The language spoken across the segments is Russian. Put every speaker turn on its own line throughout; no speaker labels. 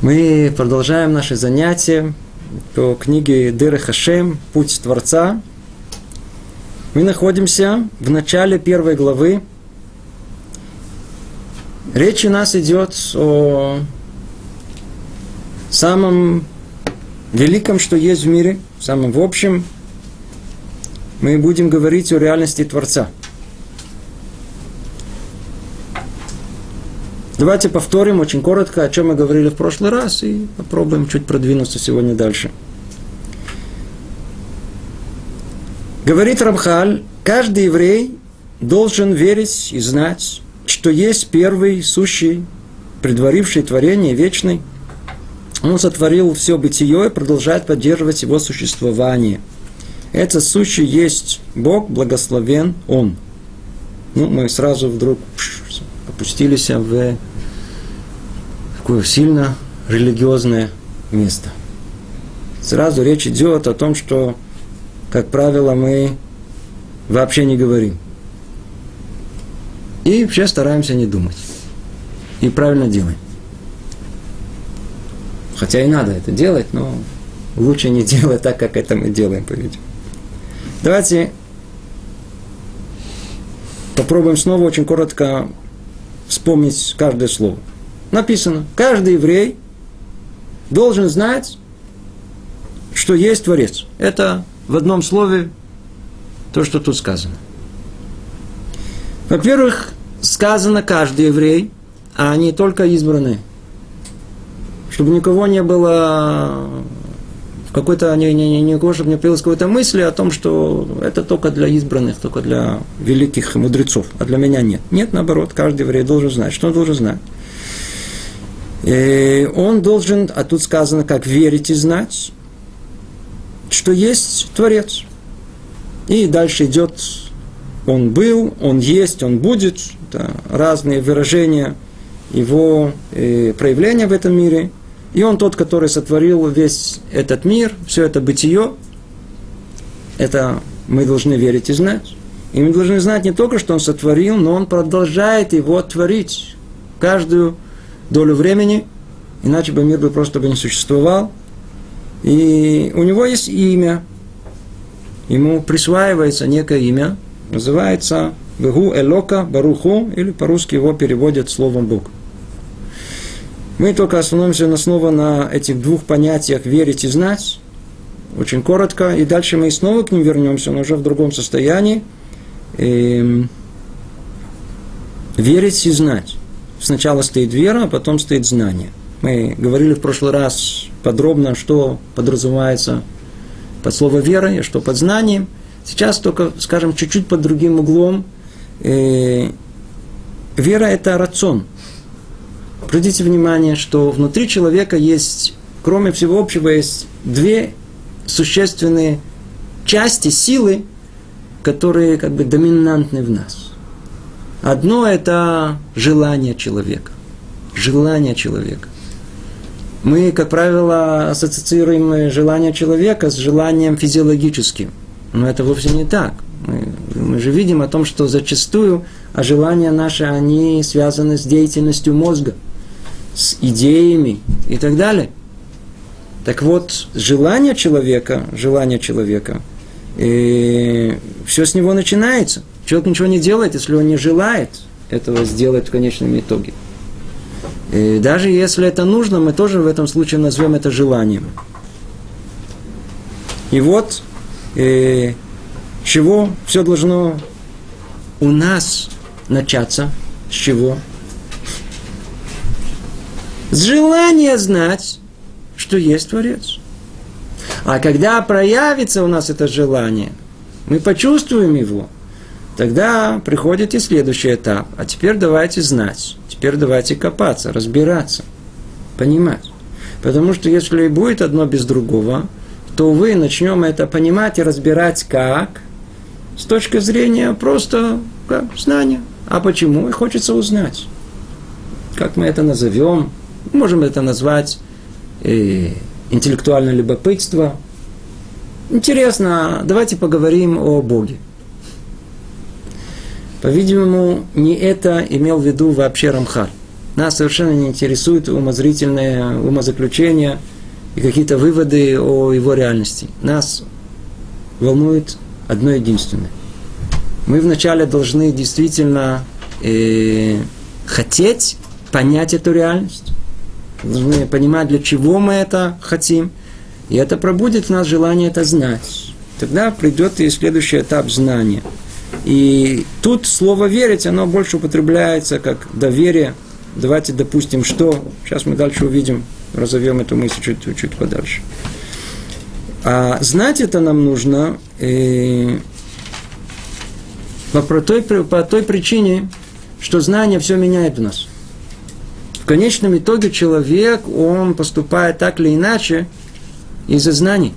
Мы продолжаем наши занятия по книге Дыры Хашем «Путь Творца». Мы находимся в начале первой главы. Речь у нас идет о самом великом, что есть в мире, самом в общем. Мы будем говорить о реальности Творца – Давайте повторим очень коротко, о чем мы говорили в прошлый раз, и попробуем чуть продвинуться сегодня дальше. Говорит Рамхаль, каждый еврей должен верить и знать, что есть первый, сущий, предваривший творение, вечный. Он сотворил все бытие и продолжает поддерживать его существование. Это сущий есть Бог, благословен Он. Ну, мы сразу вдруг опустились в такое сильно религиозное место. Сразу речь идет о том, что, как правило, мы вообще не говорим. И вообще стараемся не думать. И правильно делаем. Хотя и надо это делать, но лучше не делать так, как это мы делаем, по-видимому. Давайте попробуем снова очень коротко вспомнить каждое слово написано, каждый еврей должен знать, что есть Творец. Это в одном слове то, что тут сказано. Во-первых, сказано каждый еврей, а не только избранные. Чтобы никого не было в какой-то, не, не, не, никого, чтобы не появилась какой-то мысли о том, что это только для избранных, только для великих мудрецов, а для меня нет. Нет, наоборот, каждый еврей должен знать. Что он должен знать? Э, он должен, а тут сказано, как верить и знать, что есть Творец. И дальше идет он был, он есть, он будет. Это разные выражения его э, проявления в этом мире. И он тот, который сотворил весь этот мир, все это бытие. Это мы должны верить и знать. И мы должны знать не только, что он сотворил, но он продолжает его творить. Каждую долю времени, иначе бы мир бы просто бы не существовал. И у него есть имя, ему присваивается некое имя, называется Вегу Элока Баруху, или по-русски его переводят словом Бог. Мы только остановимся снова на этих двух понятиях верить и знать, очень коротко, и дальше мы снова к ним вернемся, но уже в другом состоянии. И эм, верить и знать. Сначала стоит вера, а потом стоит знание. Мы говорили в прошлый раз подробно, что подразумевается под слово вера и что под знанием. Сейчас только, скажем, чуть-чуть под другим углом. Э, вера – это рацион. Обратите внимание, что внутри человека есть, кроме всего общего, есть две существенные части силы, которые как бы доминантны в нас. Одно – это желание человека. Желание человека. Мы, как правило, ассоциируем желание человека с желанием физиологическим. Но это вовсе не так. Мы, мы же видим о том, что зачастую а желания наши, они связаны с деятельностью мозга, с идеями и так далее. Так вот, желание человека, желание человека, и э, все с него начинается – Человек ничего не делает, если он не желает этого сделать в конечном итоге. И даже если это нужно, мы тоже в этом случае назовем это желанием. И вот, э, чего все должно у нас начаться, с чего? С желания знать, что есть Творец. А когда проявится у нас это желание, мы почувствуем его – Тогда приходит и следующий этап. А теперь давайте знать. Теперь давайте копаться, разбираться, понимать. Потому что если будет одно без другого, то вы начнем это понимать и разбирать как? С точки зрения просто как, знания. А почему? И хочется узнать. Как мы это назовем? Можем это назвать э, интеллектуальное любопытство. Интересно, давайте поговорим о Боге. По-видимому, не это имел в виду вообще Рамхаль. Нас совершенно не интересуют умозрительные умозаключения и какие-то выводы о его реальности. Нас волнует одно единственное. Мы вначале должны действительно э, хотеть понять эту реальность, должны понимать, для чего мы это хотим, и это пробудет в нас желание это знать. Тогда придет и следующий этап знания. И тут слово «верить», оно больше употребляется как доверие. Давайте допустим, что... Сейчас мы дальше увидим, разовьем эту мысль чуть, чуть подальше. А знать это нам нужно э, по, той, по той причине, что знание все меняет в нас. В конечном итоге человек, он поступает так или иначе из-за знаний.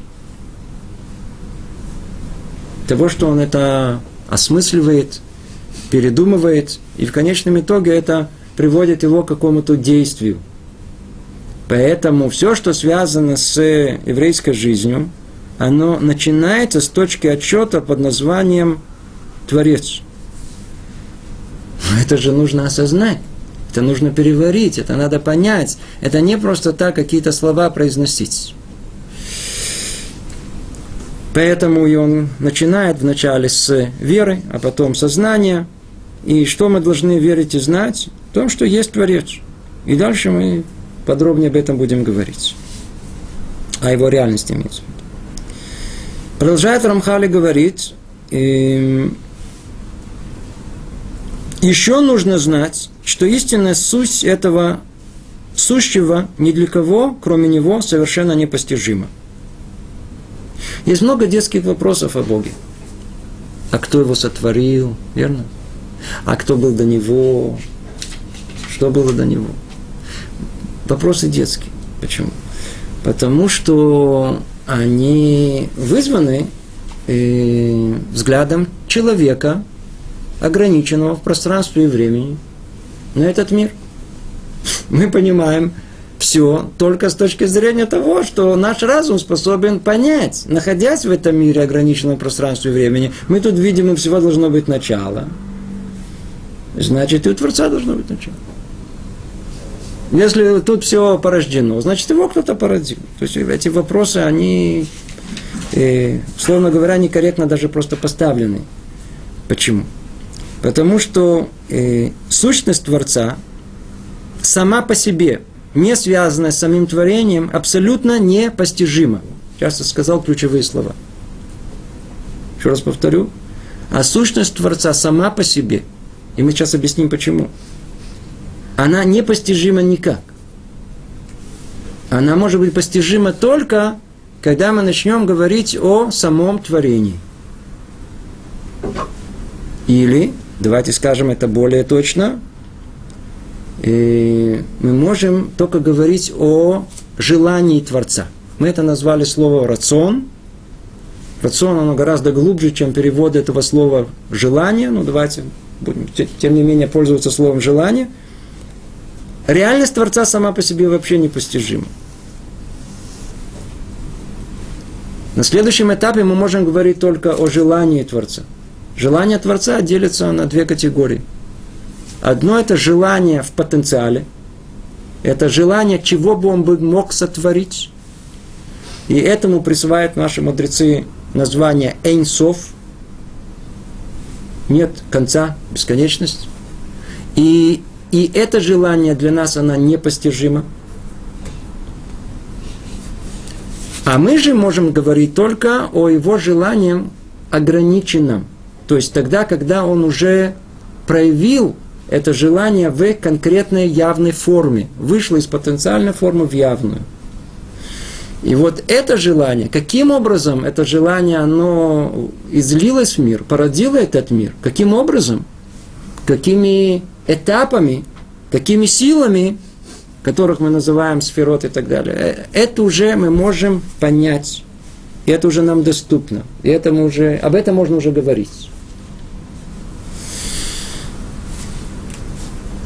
Того, что он это осмысливает, передумывает, и в конечном итоге это приводит его к какому-то действию. Поэтому все, что связано с еврейской жизнью, оно начинается с точки отчета под названием Творец. Это же нужно осознать. Это нужно переварить, это надо понять. Это не просто так какие-то слова произносить. Поэтому и он начинает вначале с веры, а потом сознания. И что мы должны верить и знать? В том, что есть Творец. И дальше мы подробнее об этом будем говорить. О его реальности имеется в виду. Продолжает Рамхали говорить, и еще нужно знать, что истинная суть этого сущего ни для кого, кроме него, совершенно непостижима. Есть много детских вопросов о Боге. А кто его сотворил, верно? А кто был до него? Что было до него? Вопросы детские. Почему? Потому что они вызваны э, взглядом человека, ограниченного в пространстве и времени, на этот мир. Мы понимаем, все только с точки зрения того, что наш разум способен понять, находясь в этом мире ограниченном пространстве и времени, мы тут видим, у всего должно быть начало. Значит, и у Творца должно быть начало. Если тут все порождено, значит, его кто-то породил. То есть эти вопросы, они, э, словно говоря, некорректно даже просто поставлены. Почему? Потому что э, сущность Творца сама по себе не связанное с самим творением, абсолютно непостижимо. Сейчас я сказал ключевые слова. Еще раз повторю. А сущность Творца сама по себе, и мы сейчас объясним почему, она непостижима никак. Она может быть постижима только, когда мы начнем говорить о самом творении. Или, давайте скажем это более точно, и мы можем только говорить о желании Творца. Мы это назвали слово «рацион». Рацион, оно гораздо глубже, чем перевод этого слова «желание». Ну, давайте будем, тем не менее, пользоваться словом «желание». Реальность Творца сама по себе вообще непостижима. На следующем этапе мы можем говорить только о желании Творца. Желание Творца делится на две категории – Одно это желание в потенциале, это желание, чего бы он бы мог сотворить. И этому присваивают наши мудрецы название Эйнсов. Нет конца, бесконечность. И, и это желание для нас, оно непостижимо. А мы же можем говорить только о его желании ограниченном. То есть тогда, когда он уже проявил это желание в конкретной явной форме. Вышло из потенциальной формы в явную. И вот это желание, каким образом это желание, оно излилось в мир, породило этот мир, каким образом, какими этапами, какими силами, которых мы называем сферот и так далее, э, это уже мы можем понять, и это уже нам доступно, и это мы уже, об этом можно уже говорить.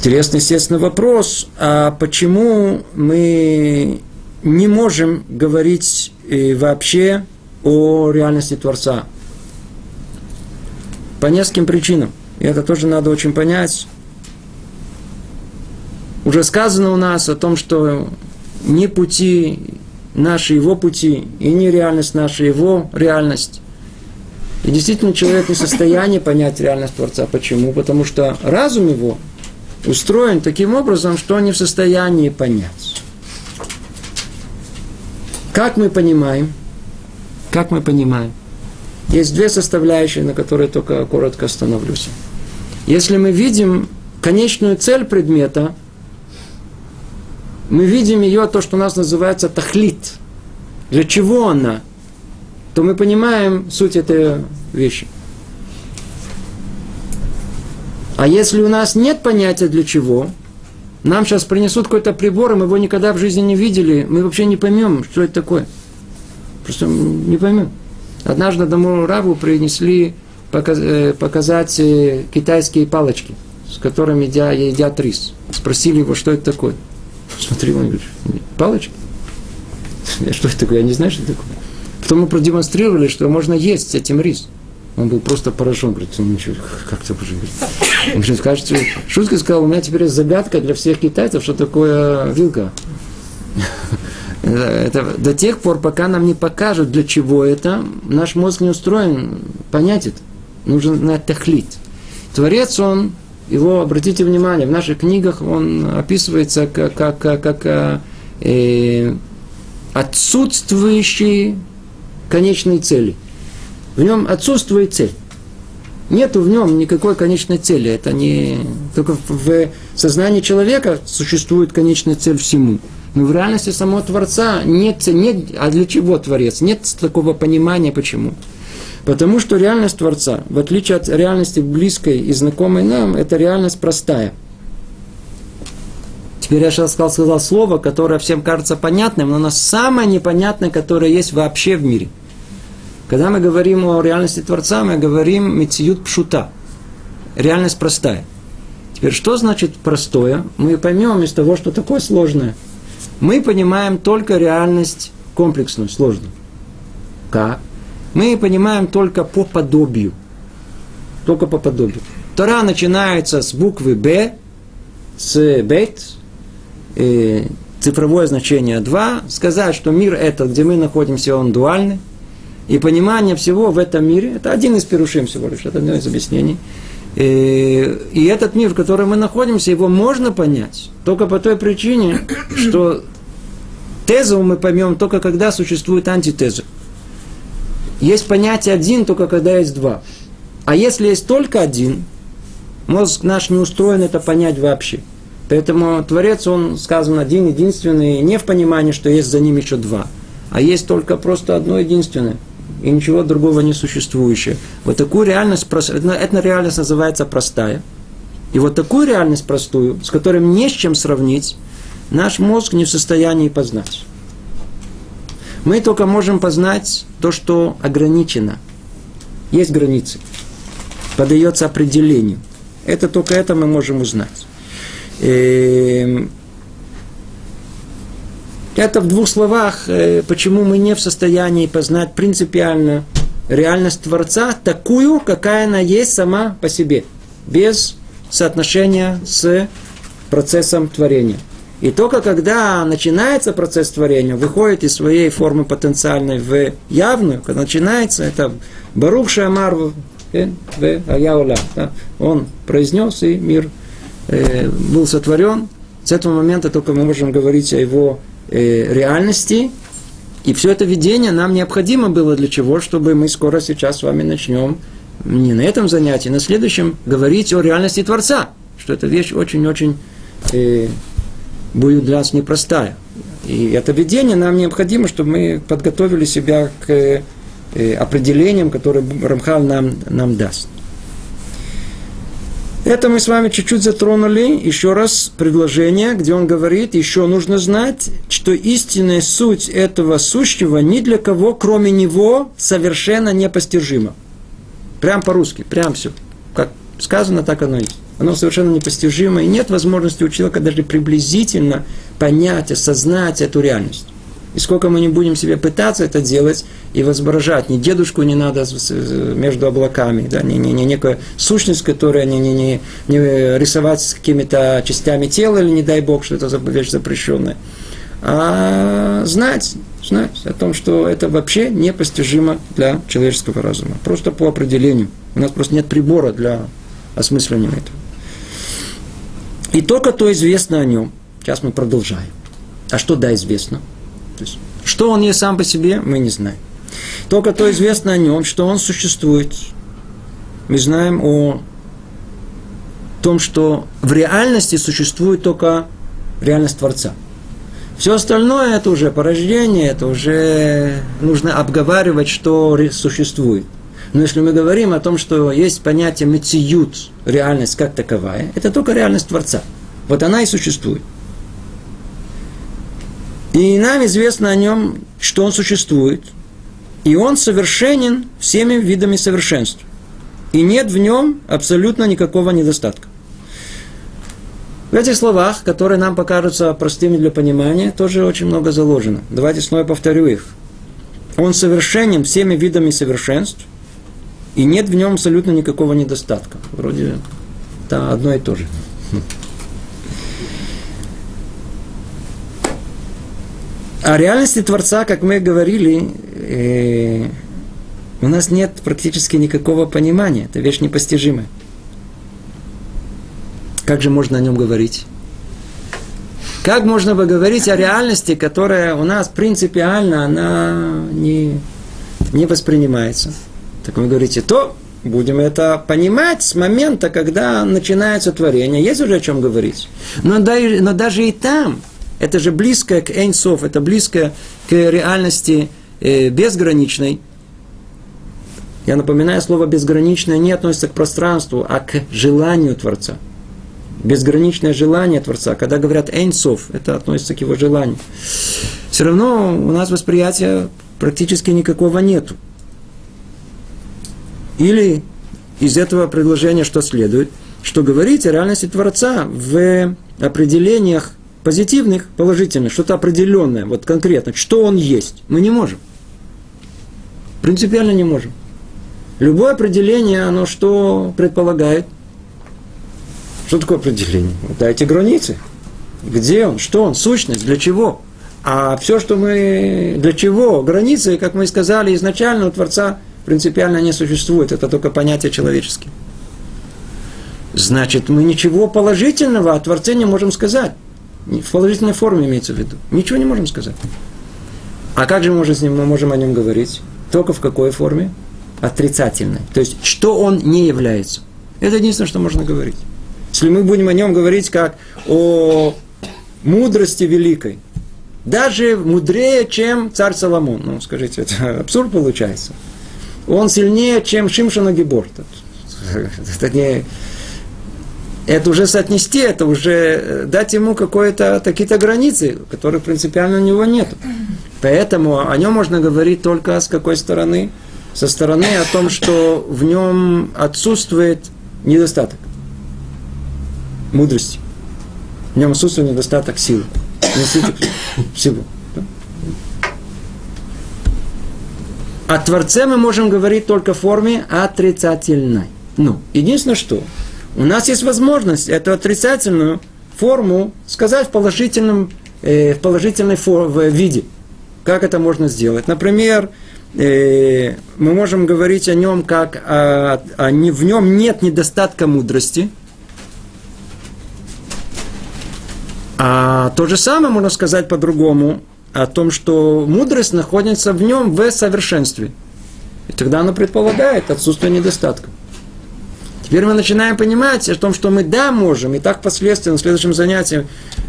Интересный, естественно, вопрос, а почему мы не можем говорить э, вообще о реальности Творца? По нескольким причинам. И это тоже надо очень понять. Уже сказано у нас о том, что не пути наши его пути, и не реальность наша его реальность. И действительно человек не в состоянии понять реальность Творца. Почему? Потому что разум его устроен таким образом, что он не в состоянии понять. Как мы понимаем? Как мы понимаем? Есть две составляющие, на которые только коротко остановлюсь. Если мы видим конечную цель предмета, мы видим ее, то, что у нас называется тахлит. Для чего она? То мы понимаем суть этой вещи. А если у нас нет понятия для чего, нам сейчас принесут какой-то прибор, и мы его никогда в жизни не видели, мы вообще не поймем, что это такое. Просто не поймем. Однажды одному раву принесли э, показать э, китайские палочки, с которыми едят рис. Спросили его, что это такое. Смотрел, он говорит, палочки? Что это такое? Я не знаю, что это такое. Потом мы продемонстрировали, что можно есть этим рис. Он был просто поражен, говорит, ну ничего, как уже? Он говорит, кажется, шутка сказал, у меня теперь есть загадка для всех китайцев, что такое вилка. Это до тех пор, пока нам не покажут, для чего это, наш мозг не устроен понять это. Нужно знать тахлит. Творец, он, его, обратите внимание, в наших книгах он описывается как, как, как, как э, отсутствующий конечной цели. В нем отсутствует цель. Нету в нем никакой конечной цели. Это не только в сознании человека существует конечная цель всему. Но в реальности самого Творца нет, нет, а для чего Творец? Нет такого понимания, почему. Потому что реальность Творца, в отличие от реальности близкой и знакомой нам, это реальность простая. Теперь я сейчас сказал, сказал слово, которое всем кажется понятным, но оно самое непонятное, которое есть вообще в мире – когда мы говорим о реальности Творца, мы говорим мециют пшута. Реальность простая. Теперь, что значит простое? Мы поймем из того, что такое сложное. Мы понимаем только реальность комплексную, сложную. Как? Мы понимаем только по подобию. Только по подобию. Тора начинается с буквы Б, с бет, э, цифровое значение 2. Сказать, что мир этот, где мы находимся, он дуальный – и понимание всего в этом мире, это один из перушим всего лишь, это одно из объяснений. И, и этот мир, в котором мы находимся, его можно понять только по той причине, что тезу мы поймем только когда существует антитеза. Есть понятие один только когда есть два. А если есть только один, мозг наш не устроен это понять вообще. Поэтому Творец, он сказан один, единственный, не в понимании, что есть за ним еще два, а есть только просто одно единственное – и ничего другого не существующее. Вот такую реальность, эта реальность называется простая. И вот такую реальность простую, с которой не с чем сравнить, наш мозг не в состоянии познать. Мы только можем познать то, что ограничено. Есть границы. Подается определению. Это только это мы можем узнать. Эм, это в двух словах, э, почему мы не в состоянии познать принципиально реальность Творца, такую, какая она есть сама по себе, без соотношения с процессом творения. И только когда начинается процесс творения, выходит из своей формы потенциальной в явную, когда начинается, это Барух Шамар э, в Аяула. Он произнес, и мир э, был сотворен. С этого момента только мы можем говорить о его э, реальности. И все это видение нам необходимо было для чего? Чтобы мы скоро сейчас с вами начнем не на этом занятии, на следующем говорить о реальности Творца. Что эта вещь очень-очень э, будет для нас непростая. И это видение нам необходимо, чтобы мы подготовили себя к э, определениям, которые Рамхал нам, нам даст. Это мы с вами чуть-чуть затронули. Еще раз предложение, где он говорит, еще нужно знать, что истинная суть этого сущего ни для кого, кроме него, совершенно непостижима. Прям по-русски, прям все. Как сказано, так оно есть. Оно совершенно непостижимо, и нет возможности у человека даже приблизительно понять, осознать эту реальность. И сколько мы не будем себе пытаться это делать и возображать. Ни дедушку не надо между облаками, да, не, не, не некая сущность, которая не, не, не, не рисовать с какими-то частями тела, или не дай бог, что это вещь запрещенная. А знать, знать о том, что это вообще непостижимо для человеческого разума. Просто по определению. У нас просто нет прибора для осмысления этого. И только то известно о нем. Сейчас мы продолжаем. А что да известно? То есть, что он есть сам по себе, мы не знаем. Только то известно о нем, что он существует. Мы знаем о том, что в реальности существует только реальность Творца. Все остальное это уже порождение, это уже нужно обговаривать, что существует. Но если мы говорим о том, что есть понятие мециют, реальность как таковая, это только реальность Творца. Вот она и существует. И нам известно о нем, что он существует, и он совершенен всеми видами совершенств. И нет в нем абсолютно никакого недостатка. В этих словах, которые нам покажутся простыми для понимания, тоже очень много заложено. Давайте снова повторю их. Он совершенен всеми видами совершенств, и нет в нем абсолютно никакого недостатка. Вроде это одно и то же. О реальности Творца, как мы говорили, э, у нас нет практически никакого понимания. Это вещь непостижимая. Как же можно о нем говорить? Как можно поговорить о реальности, которая у нас принципиально, она не, не воспринимается? Так вы говорите, то будем это понимать с момента, когда начинается творение. Есть уже о чем говорить. Но, но даже и там, это же близко к Эйнсов, это близко к реальности э, безграничной. Я напоминаю, слово безграничное не относится к пространству, а к желанию Творца. Безграничное желание Творца. Когда говорят Эйнсов, это относится к его желанию. Все равно у нас восприятия практически никакого нету. Или из этого предложения что следует? Что говорить о реальности Творца в определениях позитивных, положительных, что-то определенное, вот конкретно, что он есть, мы не можем. Принципиально не можем. Любое определение, оно что предполагает? Что такое определение? Дайте границы. Где он? Что он? Сущность? Для чего? А все, что мы... Для чего? Границы, как мы сказали изначально, у Творца принципиально не существует, это только понятие человеческие. Значит, мы ничего положительного о Творце не можем сказать. В положительной форме имеется в виду. Ничего не можем сказать. А как же мы можем, с ним, мы можем о нем говорить? Только в какой форме? Отрицательной. То есть, что он не является. Это единственное, что можно говорить. Если мы будем о нем говорить как о мудрости великой, даже мудрее, чем царь Соломон. Ну, скажите, это абсурд получается он сильнее, чем Шимшина Гибор. Это, не, это уже соотнести, это уже э, дать ему какие-то такие-то границы, которых принципиально у него нет. Поэтому о нем можно говорить только с какой стороны? Со стороны о том, что в нем отсутствует недостаток мудрости. В нем отсутствует недостаток силы. Всего. О Творце мы можем говорить только в форме отрицательной. Ну, единственное, что у нас есть возможность эту отрицательную форму сказать в положительном, э, в положительной фор- в виде. Как это можно сделать? Например, э, мы можем говорить о нем как о, о, не, в нем нет недостатка мудрости. А то же самое можно сказать по-другому о том, что мудрость находится в нем в совершенстве. И тогда она предполагает отсутствие недостатков. Теперь мы начинаем понимать о том, что мы да можем, и так впоследствии на следующем занятии,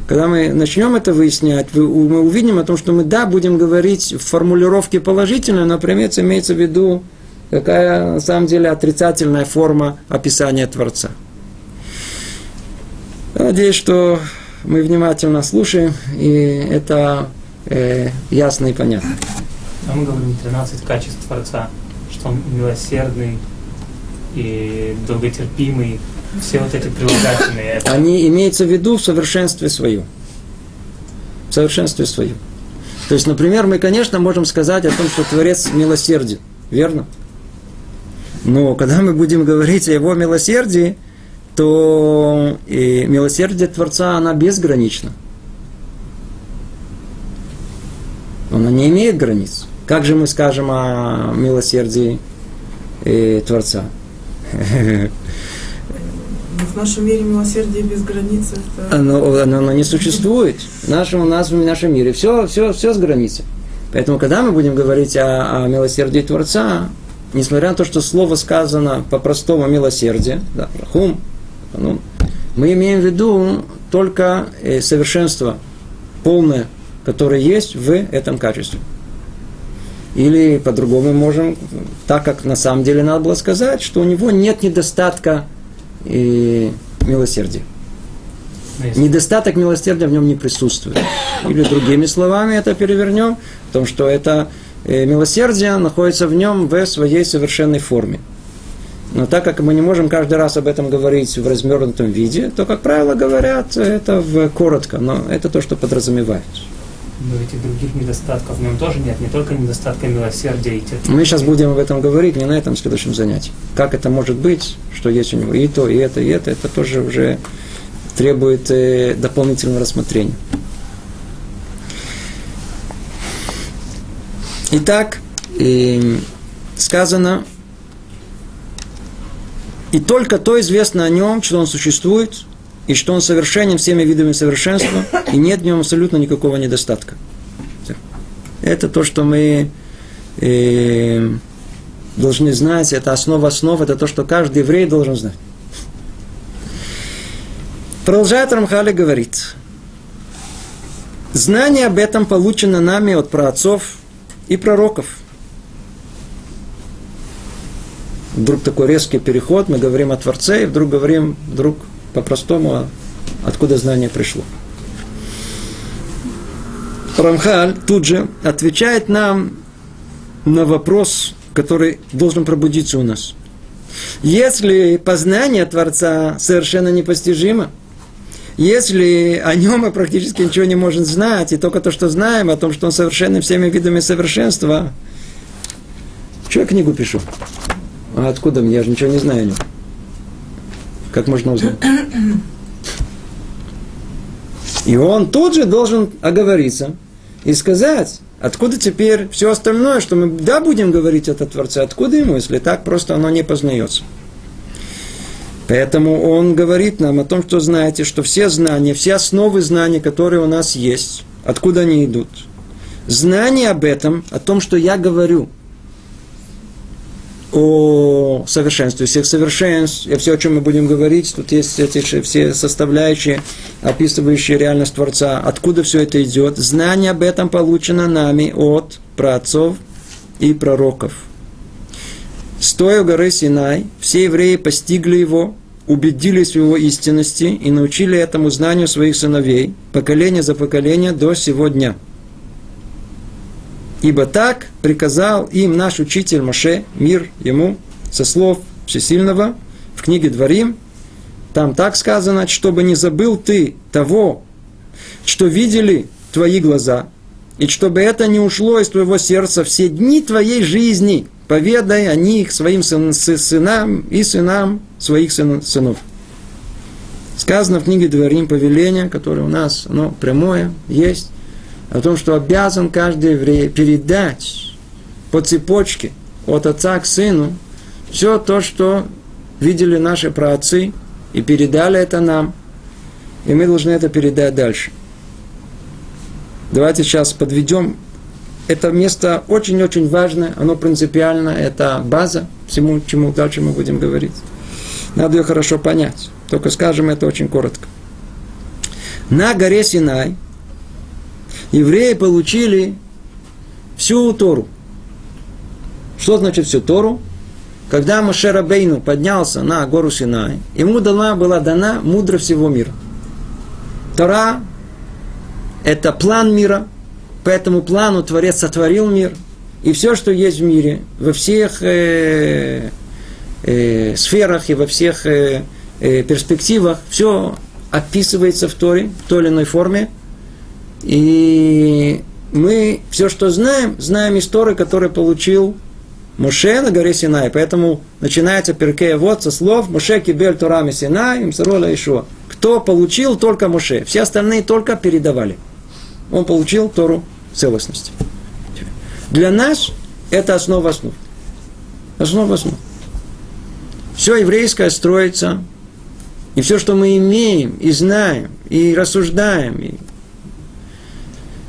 когда мы начнем это выяснять, мы увидим о том, что мы да будем говорить в формулировке положительной, например, имеется в виду какая на самом деле отрицательная форма описания Творца. Надеюсь, что мы внимательно слушаем, и это э, ясно и понятно.
Мы говорим 13 качеств Творца, что он милосердный и долготерпимый, все вот эти прилагательные.
Они имеются в виду в совершенстве своем. В совершенстве своем. То есть, например, мы, конечно, можем сказать о том, что Творец милосерден. Верно? Но когда мы будем говорить о его милосердии, то и милосердие Творца, она безгранична. Она не имеет границ. Как же мы скажем о милосердии э, Творца?
В нашем мире милосердие без границ. Это...
Оно, оно, оно не существует. В нашем, у нас, в нашем мире все, все, все с границей. Поэтому, когда мы будем говорить о, о милосердии Творца, несмотря на то, что слово сказано по-простому милосердие, да, рахум, ну, мы имеем в виду только э, совершенство полное, которое есть в этом качестве. Или по-другому можем, так как на самом деле надо было сказать, что у него нет недостатка и милосердия. Недостаток милосердия в нем не присутствует. Или другими словами это перевернем, в том, что это э, милосердие находится в нем в своей совершенной форме. Но так как мы не можем каждый раз об этом говорить в развернутом виде, то, как правило, говорят это в коротко, но это то, что подразумевается.
Но ведь и других недостатков в нем тоже нет, не только недостатка милосердия и терпения.
Мы сейчас будем об этом говорить, не на этом следующем занятии. Как это может быть, что есть у него и то, и это, и это, это тоже уже требует э, дополнительного рассмотрения. Итак, э, сказано, и только то известно о нем, что он существует, и что он совершенен всеми видами совершенства, и нет в нем абсолютно никакого недостатка. Это то, что мы э, должны знать, это основа основ, это то, что каждый еврей должен знать. Продолжает Рамхали говорит, знание об этом получено нами от праотцов и пророков. Вдруг такой резкий переход, мы говорим о Творце, и вдруг говорим, вдруг по-простому, откуда знание пришло. Рамхаль тут же отвечает нам на вопрос, который должен пробудиться у нас. Если познание Творца совершенно непостижимо, если о нем мы практически ничего не можем знать, и только то, что знаем, о том, что он совершенный всеми видами совершенства, что я книгу пишу? А откуда мне? Я же ничего не знаю о нем. Как можно узнать? И он тут же должен оговориться и сказать, откуда теперь все остальное, что мы, да, будем говорить это Творце, откуда ему, если так просто оно не познается. Поэтому он говорит нам о том, что знаете, что все знания, все основы знаний, которые у нас есть, откуда они идут. Знание об этом, о том, что я говорю, о совершенстве всех совершенств, и все, о чем мы будем говорить, тут есть эти все составляющие, описывающие реальность Творца, откуда все это идет. Знание об этом получено нами от праотцов и пророков. Стоя у горы Синай, все евреи постигли его, убедились в его истинности и научили этому знанию своих сыновей, поколение за поколение до сего дня – Ибо так приказал им наш учитель Моше, мир ему, со слов Всесильного, в книге Дворим, там так сказано, чтобы не забыл ты того, что видели твои глаза, и чтобы это не ушло из твоего сердца все дни твоей жизни, поведай о них своим сынам и сынам своих сынов. Сказано в книге Дворим повеление, которое у нас оно прямое, есть, о том, что обязан каждый еврей передать по цепочке от отца к сыну все то, что видели наши праотцы, и передали это нам, и мы должны это передать дальше. Давайте сейчас подведем. Это место очень-очень важное, оно принципиально, это база всему, чему дальше мы будем говорить. Надо ее хорошо понять. Только скажем это очень коротко. На горе Синай – евреи получили всю Тору. Что значит всю Тору? Когда Моше Бейну поднялся на гору Синай, ему дана, была дана мудрость всего мира. Тора – это план мира, по этому плану Творец сотворил мир, и все, что есть в мире, во всех э, э, сферах и во всех э, э, перспективах, все описывается в Торе в той или иной форме – и мы все, что знаем, знаем историю, которую получил Моше на горе Синай. Поэтому начинается перкея вот со слов Моше кибель Турами Синай, им сарола Ишуа. Кто получил, только Моше. Все остальные только передавали. Он получил Тору целостности. Для нас это основа основ. Основа основ. Все еврейское строится, и все, что мы имеем, и знаем, и рассуждаем, и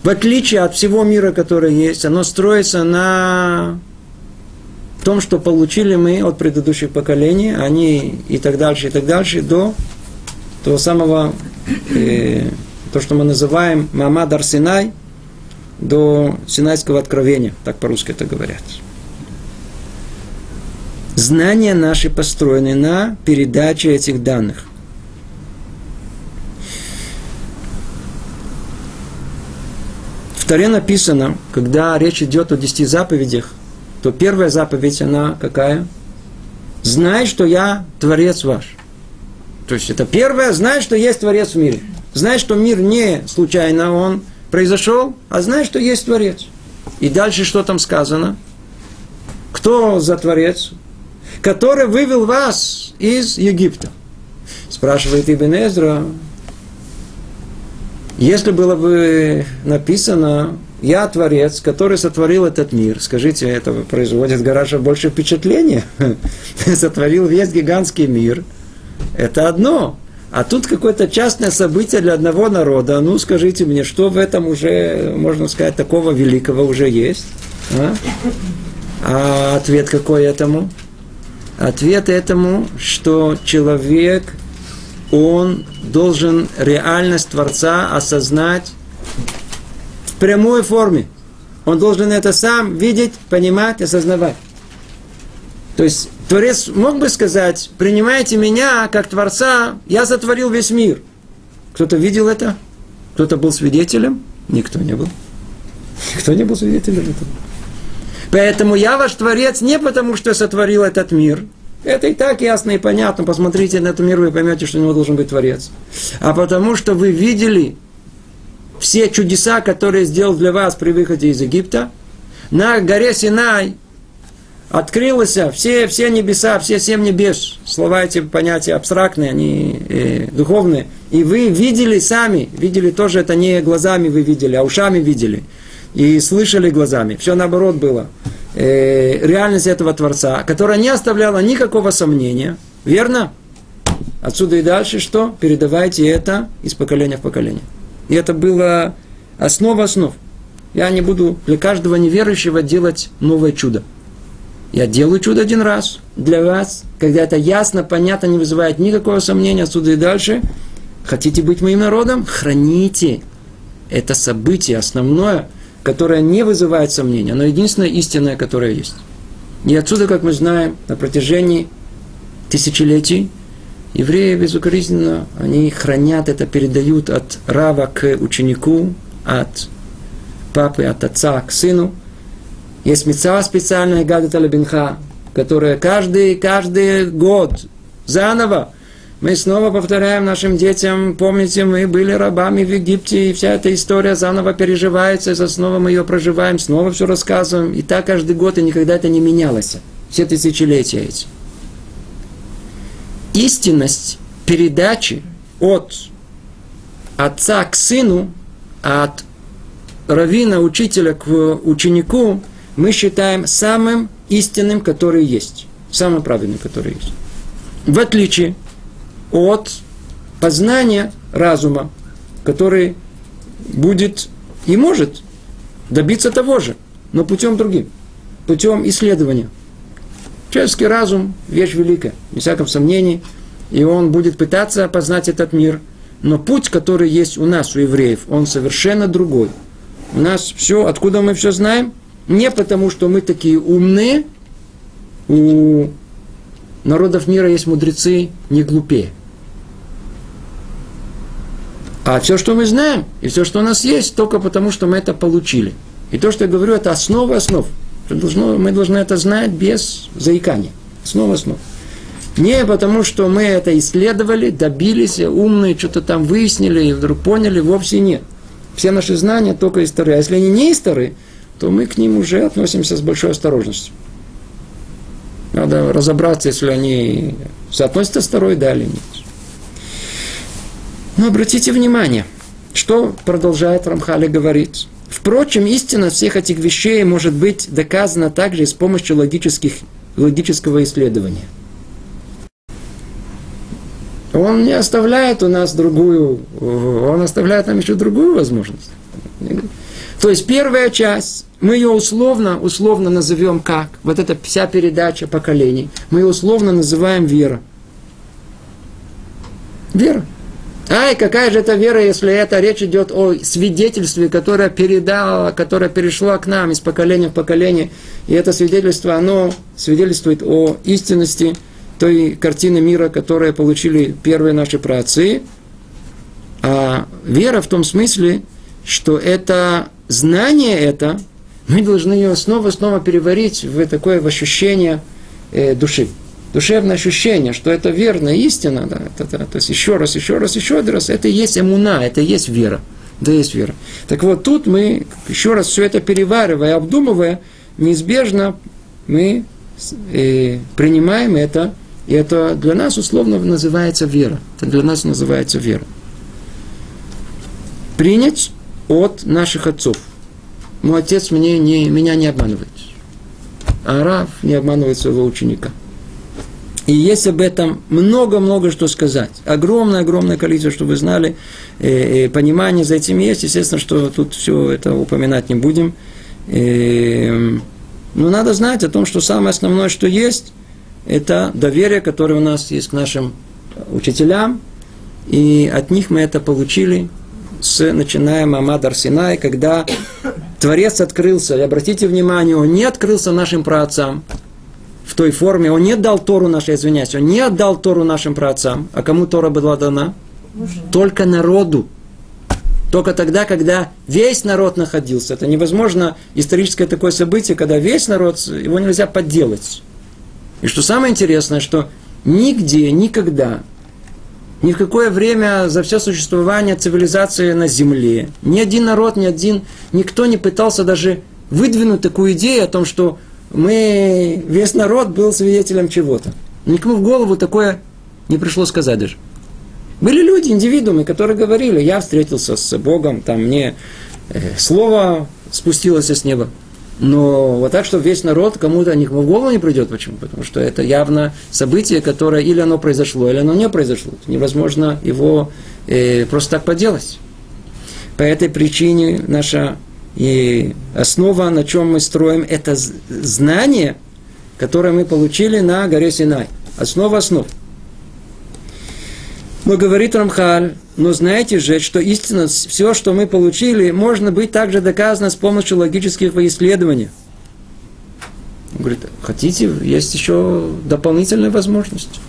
в отличие от всего мира, который есть, оно строится на том, что получили мы от предыдущих поколений, они и так дальше, и так дальше, до того самого, э, то, что мы называем Мамад Арсинай, до Синайского откровения, так по-русски это говорят. Знания наши построены на передаче этих данных. Таре написано, когда речь идет о десяти заповедях, то первая заповедь, она какая? Знай, что я Творец ваш. То есть это первое, знай, что есть Творец в мире. Знай, что мир не случайно он произошел, а знай, что есть Творец. И дальше что там сказано? Кто за Творец? Который вывел вас из Египта. Спрашивает Ибн Эзра, если было бы написано «Я Творец, который сотворил этот мир», скажите, это производит гораздо больше впечатления. Сотворил весь гигантский мир. Это одно. А тут какое-то частное событие для одного народа. Ну, скажите мне, что в этом уже, можно сказать, такого великого уже есть? А, а ответ какой этому? Ответ этому, что человек – он должен реальность Творца осознать в прямой форме. Он должен это сам видеть, понимать, осознавать. То есть Творец мог бы сказать, принимайте меня как Творца, я сотворил весь мир. Кто-то видел это? Кто-то был свидетелем? Никто не был. Никто не был свидетелем этого. Поэтому я ваш Творец не потому, что сотворил этот мир – это и так ясно и понятно. Посмотрите на этот мир, вы поймете, что у него должен быть Творец. А потому что вы видели все чудеса, которые сделал для вас при выходе из Египта, на горе Синай открылось все, все небеса, все семь небес. Слова эти понятия абстрактные, они э, духовные. И вы видели сами, видели тоже, это не глазами вы видели, а ушами видели. И слышали глазами. Все наоборот было э, реальность этого Творца, которая не оставляла никакого сомнения. Верно? Отсюда и дальше что? Передавайте это из поколения в поколение. И это было основа основ. Я не буду для каждого неверующего делать новое чудо. Я делаю чудо один раз для вас, когда это ясно, понятно, не вызывает никакого сомнения отсюда и дальше. Хотите быть моим народом? Храните это событие основное – которая не вызывает сомнения, но единственная истинная, которая есть. И отсюда, как мы знаем, на протяжении тысячелетий евреи безукоризненно, они хранят это, передают от рава к ученику, от папы, от отца к сыну. Есть мецва специальная, гадат алабинха, которая каждый, каждый год заново мы снова повторяем нашим детям, помните, мы были рабами в Египте, и вся эта история заново переживается, и снова мы ее проживаем, снова все рассказываем. И так каждый год, и никогда это не менялось. Все тысячелетия эти. Истинность передачи от отца к сыну, от равина, учителя к ученику, мы считаем самым истинным, который есть. Самым правильным, который есть. В отличие от познания разума, который будет и может добиться того же, но путем другим, путем исследования. Человеческий разум – вещь великая, без всяком сомнении, и он будет пытаться познать этот мир, но путь, который есть у нас, у евреев, он совершенно другой. У нас все, откуда мы все знаем, не потому, что мы такие умные, у народов мира есть мудрецы не глупее. А все, что мы знаем, и все, что у нас есть, только потому, что мы это получили. И то, что я говорю, это основа основ. Мы должны это знать без заикания. Основа основ. Не потому, что мы это исследовали, добились, умные, что-то там выяснили и вдруг поняли, вовсе нет. все наши знания только из Торы. А если они не из то мы к ним уже относимся с большой осторожностью. Надо разобраться, если они соотносятся с Торой, да или нет. Но обратите внимание, что продолжает Рамхали говорить. Впрочем, истина всех этих вещей может быть доказана также с помощью логических, логического исследования. Он не оставляет у нас другую, он оставляет нам еще другую возможность. То есть первая часть, мы ее условно, условно назовем как? Вот эта вся передача поколений. Мы ее условно называем вера. Вера. Ай, какая же это вера, если это речь идет о свидетельстве, которое передало, которое перешло к нам из поколения в поколение. И это свидетельство, оно свидетельствует о истинности той картины мира, которую получили первые наши праотцы. А вера в том смысле, что это знание это, мы должны ее снова снова переварить в такое в ощущение э, души душевное ощущение, что это верная истина, да, это, это, то есть еще раз, еще раз, еще раз, это и есть эмуна, это и есть вера. Да есть вера. Так вот, тут мы, еще раз все это переваривая, обдумывая, неизбежно мы э, принимаем это, и это для нас условно называется вера. Это для нас называется вера. Принять от наших отцов. Мой отец мне не, меня не обманывает. А Рав не обманывает своего ученика. И есть об этом много-много что сказать. Огромное-огромное количество, что вы знали. И, и понимание за этим есть. Естественно, что тут все это упоминать не будем. И, но надо знать о том, что самое основное, что есть, это доверие, которое у нас есть к нашим учителям. И от них мы это получили, с, начиная Мамад Арсинай, когда Творец открылся. И обратите внимание, он не открылся нашим праотцам, в той форме. Он не дал Тору нашей, извиняюсь, он не отдал Тору нашим праотцам. А кому Тора была дана? Только народу. Только тогда, когда весь народ находился. Это невозможно историческое такое событие, когда весь народ, его нельзя подделать. И что самое интересное, что нигде, никогда, ни в какое время за все существование цивилизации на Земле, ни один народ, ни один, никто не пытался даже выдвинуть такую идею о том, что мы, весь народ был свидетелем чего-то. Никому в голову такое не пришло сказать даже. Были люди, индивидуумы, которые говорили, я встретился с Богом, там мне э, слово спустилось с неба. Но вот так, что весь народ кому-то никому в голову не придет. Почему? Потому что это явно событие, которое или оно произошло, или оно не произошло. Невозможно его э, просто так поделать. По этой причине наша и основа, на чем мы строим, это знание, которое мы получили на горе Синай. Основа основ. Но говорит Рамхаль, но знаете же, что истина, все, что мы получили, можно быть также доказано с помощью логических исследований. Он говорит, хотите, есть еще дополнительная возможность.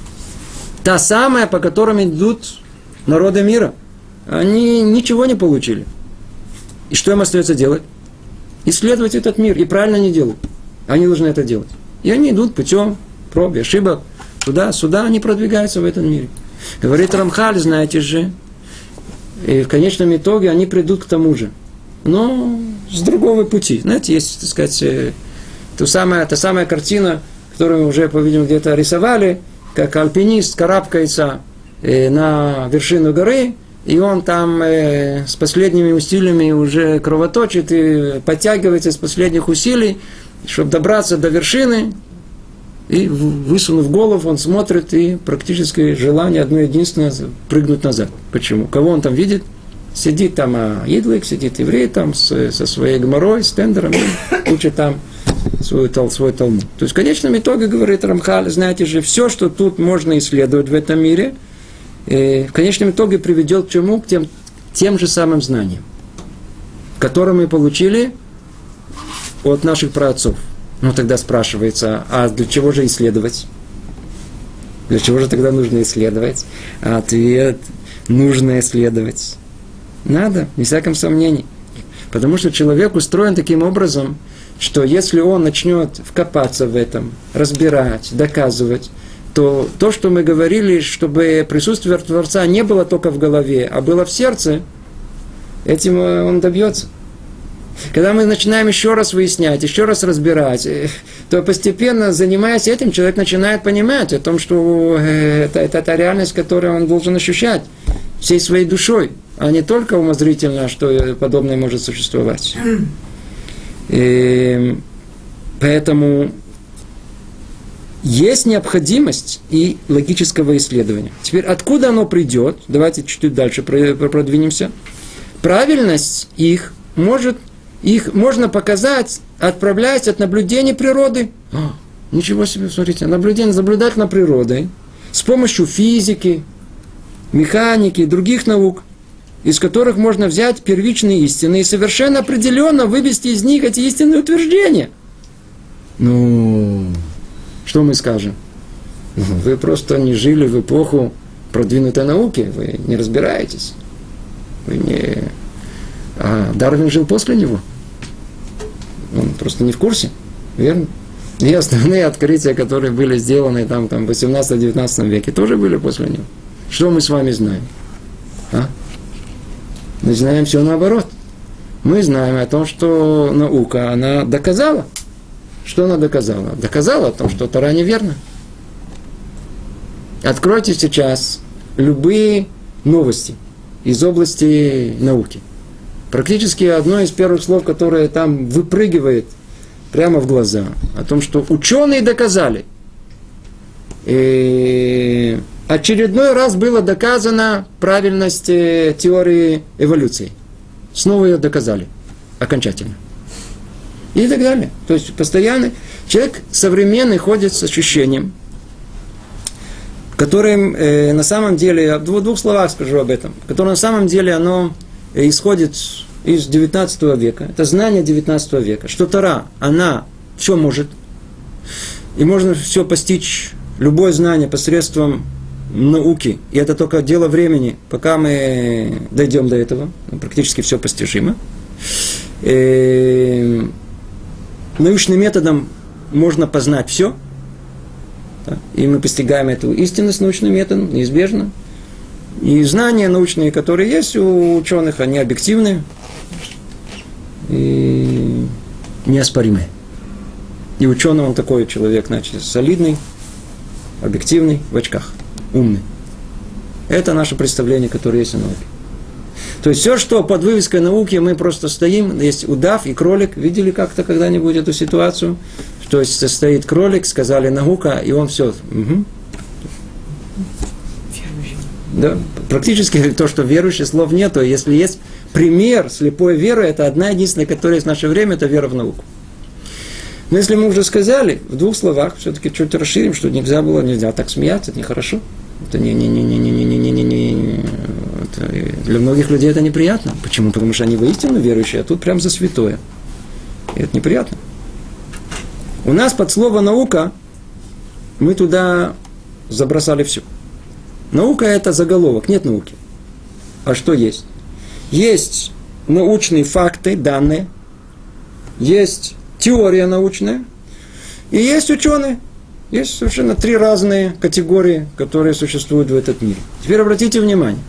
Та самая, по которым идут народы мира. Они ничего не получили. И что им остается делать? Исследовать этот мир. И правильно они делают. Они должны это делать. И они идут путем проб и ошибок. Туда, сюда они продвигаются в этом мире. Говорит Рамхаль, знаете же, и в конечном итоге они придут к тому же. Но с другого пути. Знаете, есть, так сказать, э, ту самая, та самая картина, которую уже, по-видимому, где-то рисовали, как альпинист карабкается э, на вершину горы, и он там э, с последними усилиями уже кровоточит и подтягивается из последних усилий, чтобы добраться до вершины, и высунув голову, он смотрит, и практически желание одно единственное прыгнуть назад. Почему? Кого он там видит? Сидит там а Идлик, сидит еврей там с, со своей гморой, с тендером, и учит там свой, свой талмуд. То есть в конечном итоге, говорит Рамхаль, знаете же, все, что тут можно исследовать в этом мире – Э, в конечном итоге приведет к чему? К тем, тем же самым знаниям, которые мы получили от наших праотцов. Ну, тогда спрашивается, а для чего же исследовать? Для чего же тогда нужно исследовать? Ответ – нужно исследовать. Надо, не всяком сомнении. Потому что человек устроен таким образом, что если он начнет вкопаться в этом, разбирать, доказывать, то то, что мы говорили, чтобы присутствие Творца не было только в голове, а было в сердце, этим он добьется. Когда мы начинаем еще раз выяснять, еще раз разбирать, э, то постепенно, занимаясь этим, человек начинает понимать о том, что э, это, это та реальность, которую он должен ощущать всей своей душой, а не только умозрительно, что подобное может существовать. И поэтому есть необходимость и логического исследования. Теперь откуда оно придет? Давайте чуть-чуть дальше продвинемся. Правильность их может их можно показать, отправляясь от наблюдения природы. А, ничего себе, смотрите, наблюдение, наблюдать на природой с помощью физики, механики и других наук, из которых можно взять первичные истины и совершенно определенно вывести из них эти истинные утверждения. Ну, что мы скажем? Вы просто не жили в эпоху продвинутой науки, вы не разбираетесь. Вы не... А Дарвин жил после него. Он просто не в курсе, верно? И основные открытия, которые были сделаны там, там в 18-19 веке, тоже были после него. Что мы с вами знаем? А? Мы знаем все наоборот. Мы знаем о том, что наука, она доказала. Что она доказала? Доказала о том, что Тара неверна. Откройте сейчас любые новости из области науки. Практически одно из первых слов, которое там выпрыгивает прямо в глаза, о том, что ученые доказали. И очередной раз было доказано правильность э, теории эволюции. Снова ее доказали. Окончательно. И так далее. То есть постоянно человек современный ходит с ощущением, которым э, на самом деле, в двух словах скажу об этом, которое на самом деле оно исходит из 19 века. Это знание 19 века, что Тара, она все может, и можно все постичь, любое знание посредством науки, и это только дело времени, пока мы дойдем до этого, практически все постижимо. И э, научным методом можно познать все, и мы постигаем эту истинность научным методом, неизбежно. И знания научные, которые есть у ученых, они объективны и неоспоримы. И ученый он такой человек, значит, солидный, объективный, в очках, умный. Это наше представление, которое есть о науке. То есть все, что под вывеской науки, мы просто стоим, есть удав и кролик. Видели как-то когда-нибудь эту ситуацию? То есть стоит кролик, сказали наука, и он все. Угу. Да, практически то, что верующий, слов нету. Если есть пример слепой веры, это одна единственная, которая есть в наше время, это вера в науку. Но если мы уже сказали, в двух словах, все-таки чуть расширим, что нельзя было, нельзя так смеяться, это нехорошо. Это не, не, не, не, не, не, не, не, не, не. Для многих людей это неприятно. Почему? Потому что они воистину верующие, а тут прям за святое. И это неприятно. У нас под слово наука мы туда забросали все. Наука – это заголовок, нет науки. А что есть? Есть научные факты, данные, есть теория научная, и есть ученые. Есть совершенно три разные категории, которые существуют в этот мире. Теперь обратите внимание.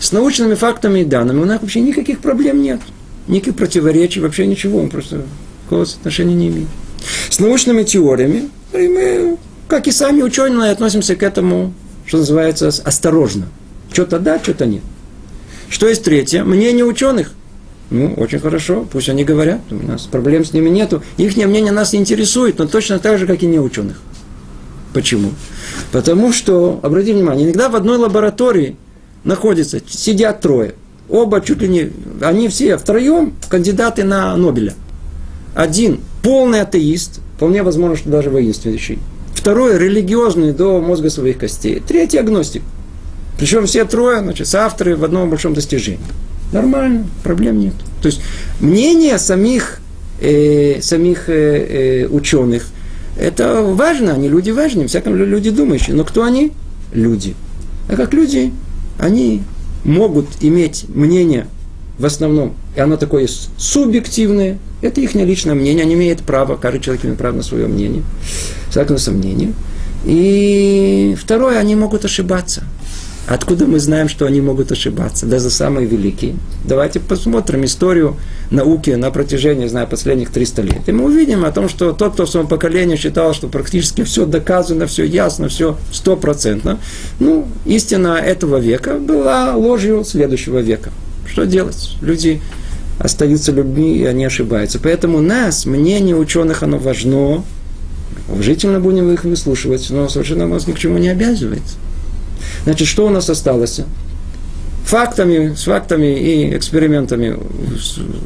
С научными фактами и данными у нас вообще никаких проблем нет. Никаких противоречий, вообще ничего. Он просто никакого отношения не имеет. С научными теориями мы, как и сами ученые, относимся к этому что называется, осторожно. Что-то да, что-то нет. Что есть третье? Мнение ученых. Ну, очень хорошо, пусть они говорят, у нас проблем с ними нету. Их мнение нас не интересует, но точно так же, как и не ученых. Почему? Потому что, обратите внимание, иногда в одной лаборатории находятся, сидят трое. Оба чуть ли не, они все втроем кандидаты на Нобеля. Один полный атеист, вполне возможно, что даже воинствующий. Второй – религиозный до мозга своих костей. Третий – агностик. Причем все трое, значит, соавторы в одном большом достижении. Нормально, проблем нет. То есть мнение самих, э, самих э, э, ученых, это важно, они люди важные, всяком люди думающие. Но кто они? Люди. А как люди, они могут иметь мнение в основном, и оно такое субъективное, это их личное мнение, они имеют право, каждый человек имеет право на свое мнение, всякому сомнению. И второе, они могут ошибаться. Откуда мы знаем, что они могут ошибаться, даже самые великие? Давайте посмотрим историю науки на протяжении, знаю, последних 300 лет. И мы увидим о том, что тот, кто в своем поколении считал, что практически все доказано, все ясно, все стопроцентно, ну, истина этого века была ложью следующего века. Что делать? Люди остаются людьми, и они ошибаются. Поэтому нас, мнение ученых, оно важно, уважительно будем их выслушивать, но совершенно нас ни к чему не обязывает. Значит, что у нас осталось? Фактами, с фактами и экспериментами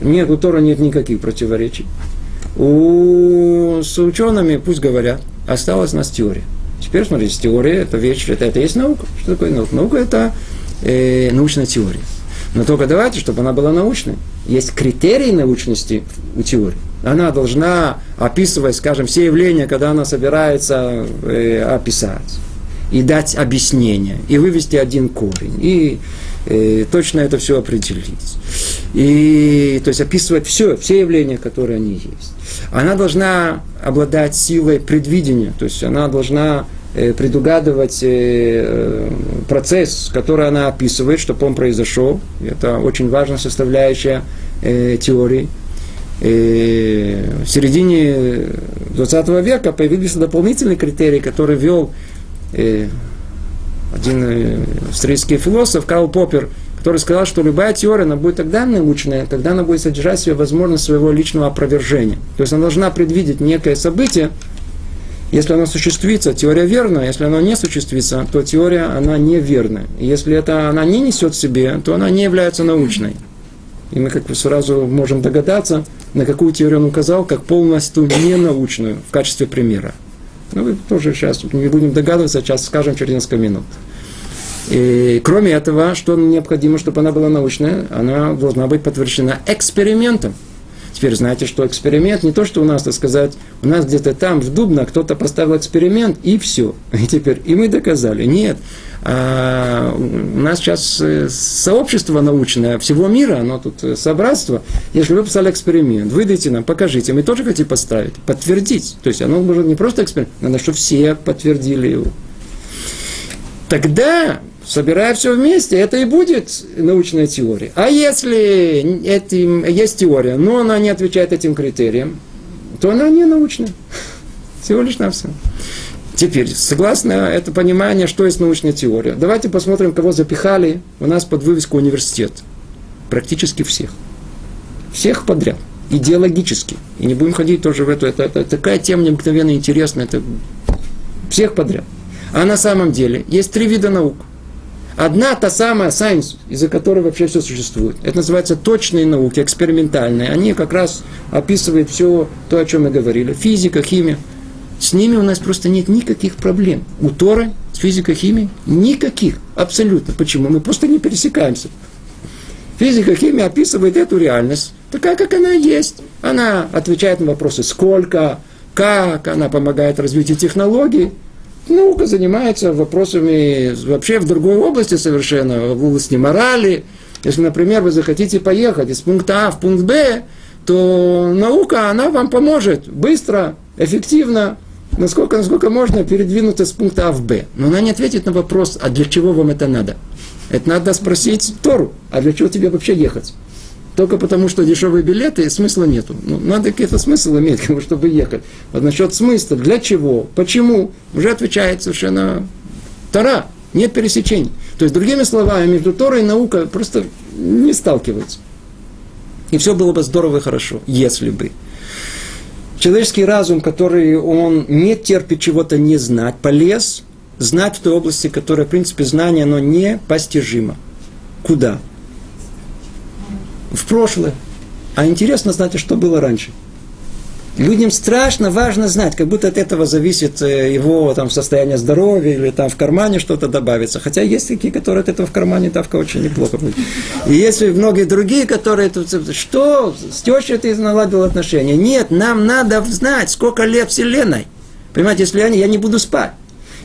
нет, у Тора нет никаких противоречий. У, с учеными, пусть говорят, осталась у нас теория. Теперь, смотрите, теория – это вещь, это, это есть наука. Что такое наука? Наука – это э, научная теория. Но только давайте, чтобы она была научной. Есть критерии научности у теории. Она должна описывать, скажем, все явления, когда она собирается э, описать и дать объяснение, и вывести один корень, и э, точно это все определить. И, то есть описывать все, все явления, которые они есть. Она должна обладать силой предвидения, то есть она должна предугадывать э, э процесс, который она описывает, чтобы он произошел. Это очень важная составляющая э, теории. И в середине 20 века появились дополнительные критерии, которые вел э, один э, австрийский философ Карл Поппер, который сказал, что любая теория, она будет тогда научная, когда она будет содержать в себе возможность своего личного опровержения. То есть она должна предвидеть некое событие, если оно осуществится, теория верна, если оно не осуществится, то теория, она неверна. И если это она не несет в себе, то она не является научной. И мы как бы сразу можем догадаться, на какую теорию он указал, как полностью ненаучную в качестве примера. Ну, мы тоже сейчас не будем догадываться, сейчас скажем через несколько минут. И кроме этого, что необходимо, чтобы она была научная, она должна быть подтверждена экспериментом. Теперь знаете, что эксперимент не то, что у нас, так сказать, у нас где-то там в Дубно кто-то поставил эксперимент, и все. И теперь, и мы доказали. Нет. А у нас сейчас э, сообщество научное всего мира, оно тут э, собратство. Если вы поставили эксперимент, выдайте нам, покажите, мы тоже хотим поставить, подтвердить. То есть оно может не просто эксперимент, надо, чтобы все подтвердили его. Тогда собирая все вместе, это и будет научная теория. А если этим, есть теория, но она не отвечает этим критериям, то она не научная. Всего лишь на все. Теперь, согласно это понимание, что есть научная теория, давайте посмотрим, кого запихали у нас под вывеску университет. Практически всех. Всех подряд. Идеологически. И не будем ходить тоже в эту. Это, это такая тема необыкновенно интересная. Это всех подряд. А на самом деле есть три вида наук – Одна та самая science, из-за которой вообще все существует. Это называется точные науки, экспериментальные. Они как раз описывают все то, о чем мы говорили. Физика, химия. С ними у нас просто нет никаких проблем. У Торы с физикой, химией никаких. Абсолютно. Почему? Мы просто не пересекаемся. Физика, химия описывает эту реальность такая, как она есть. Она отвечает на вопросы сколько, как, она помогает развитию технологий. Наука занимается вопросами вообще в другой области совершенно, в области морали. Если, например, вы захотите поехать из пункта А в пункт Б, то наука, она вам поможет быстро, эффективно, насколько, насколько можно передвинуться с пункта А в Б. Но она не ответит на вопрос, а для чего вам это надо? Это надо спросить Тору, а для чего тебе вообще ехать? Только потому, что дешевые билеты, смысла нету. Ну, надо какой-то смысл иметь, чтобы ехать. Вот насчет смысла, для чего, почему, уже отвечает совершенно Тара, нет пересечений. То есть, другими словами, между Торой и наукой просто не сталкиваются. И все было бы здорово и хорошо, если бы. Человеческий разум, который он не терпит чего-то не знать, полез знать в той области, которая, в принципе, знание, оно непостижимо. Куда? В прошлое. А интересно знать, а что было раньше. Людям страшно важно знать, как будто от этого зависит э, его там, состояние здоровья или там в кармане что-то добавится. Хотя есть такие, которые от этого в кармане давка очень неплохо будет. И есть многие другие, которые тут, что, с тещей ты наладил отношения? Нет, нам надо знать, сколько лет Вселенной. Понимаете, если не, я не буду спать.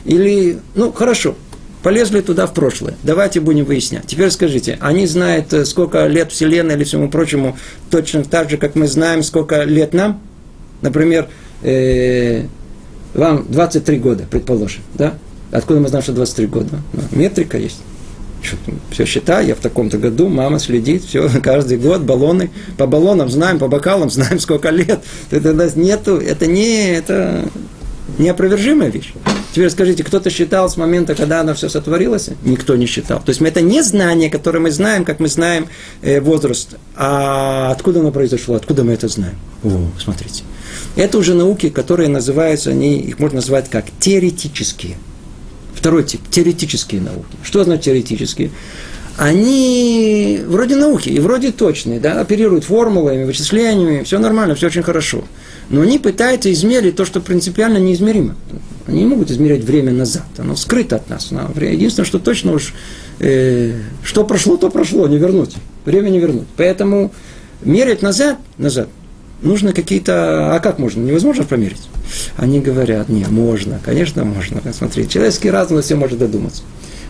Или, ну, хорошо, полезли туда в прошлое. Давайте будем выяснять. Теперь скажите, они знают, э, сколько лет Вселенной или всему прочему, точно так же, как мы знаем, сколько лет нам? Например, э, вам 23 года, предположим, да? Откуда мы знаем, что 23 года? Ну, метрика есть. все считаю, я в таком-то году, мама следит, все, каждый год баллоны, по баллонам знаем, по бокалам знаем, сколько лет. Это нету, это не, это неопровержимая вещь. Теперь скажите, кто-то считал с момента, когда оно все сотворилось? Никто не считал. То есть это не знание, которое мы знаем, как мы знаем э, возраст. А откуда оно произошло? Откуда мы это знаем? О, смотрите. Это уже науки, которые называются, они, их можно назвать как теоретические. Второй тип – теоретические науки. Что значит теоретические? Они вроде науки и вроде точные, да, оперируют формулами, вычислениями, все нормально, все очень хорошо. Но они пытаются измерить то, что принципиально неизмеримо. Они не могут измерять время назад, оно скрыто от нас. Но единственное, что точно уж, э, что прошло, то прошло, не вернуть. Время не вернуть. Поэтому мерять назад, назад, нужно какие-то... А как можно? Невозможно померить. Они говорят, не, можно, конечно, можно. Смотри, человеческий разум все может додуматься.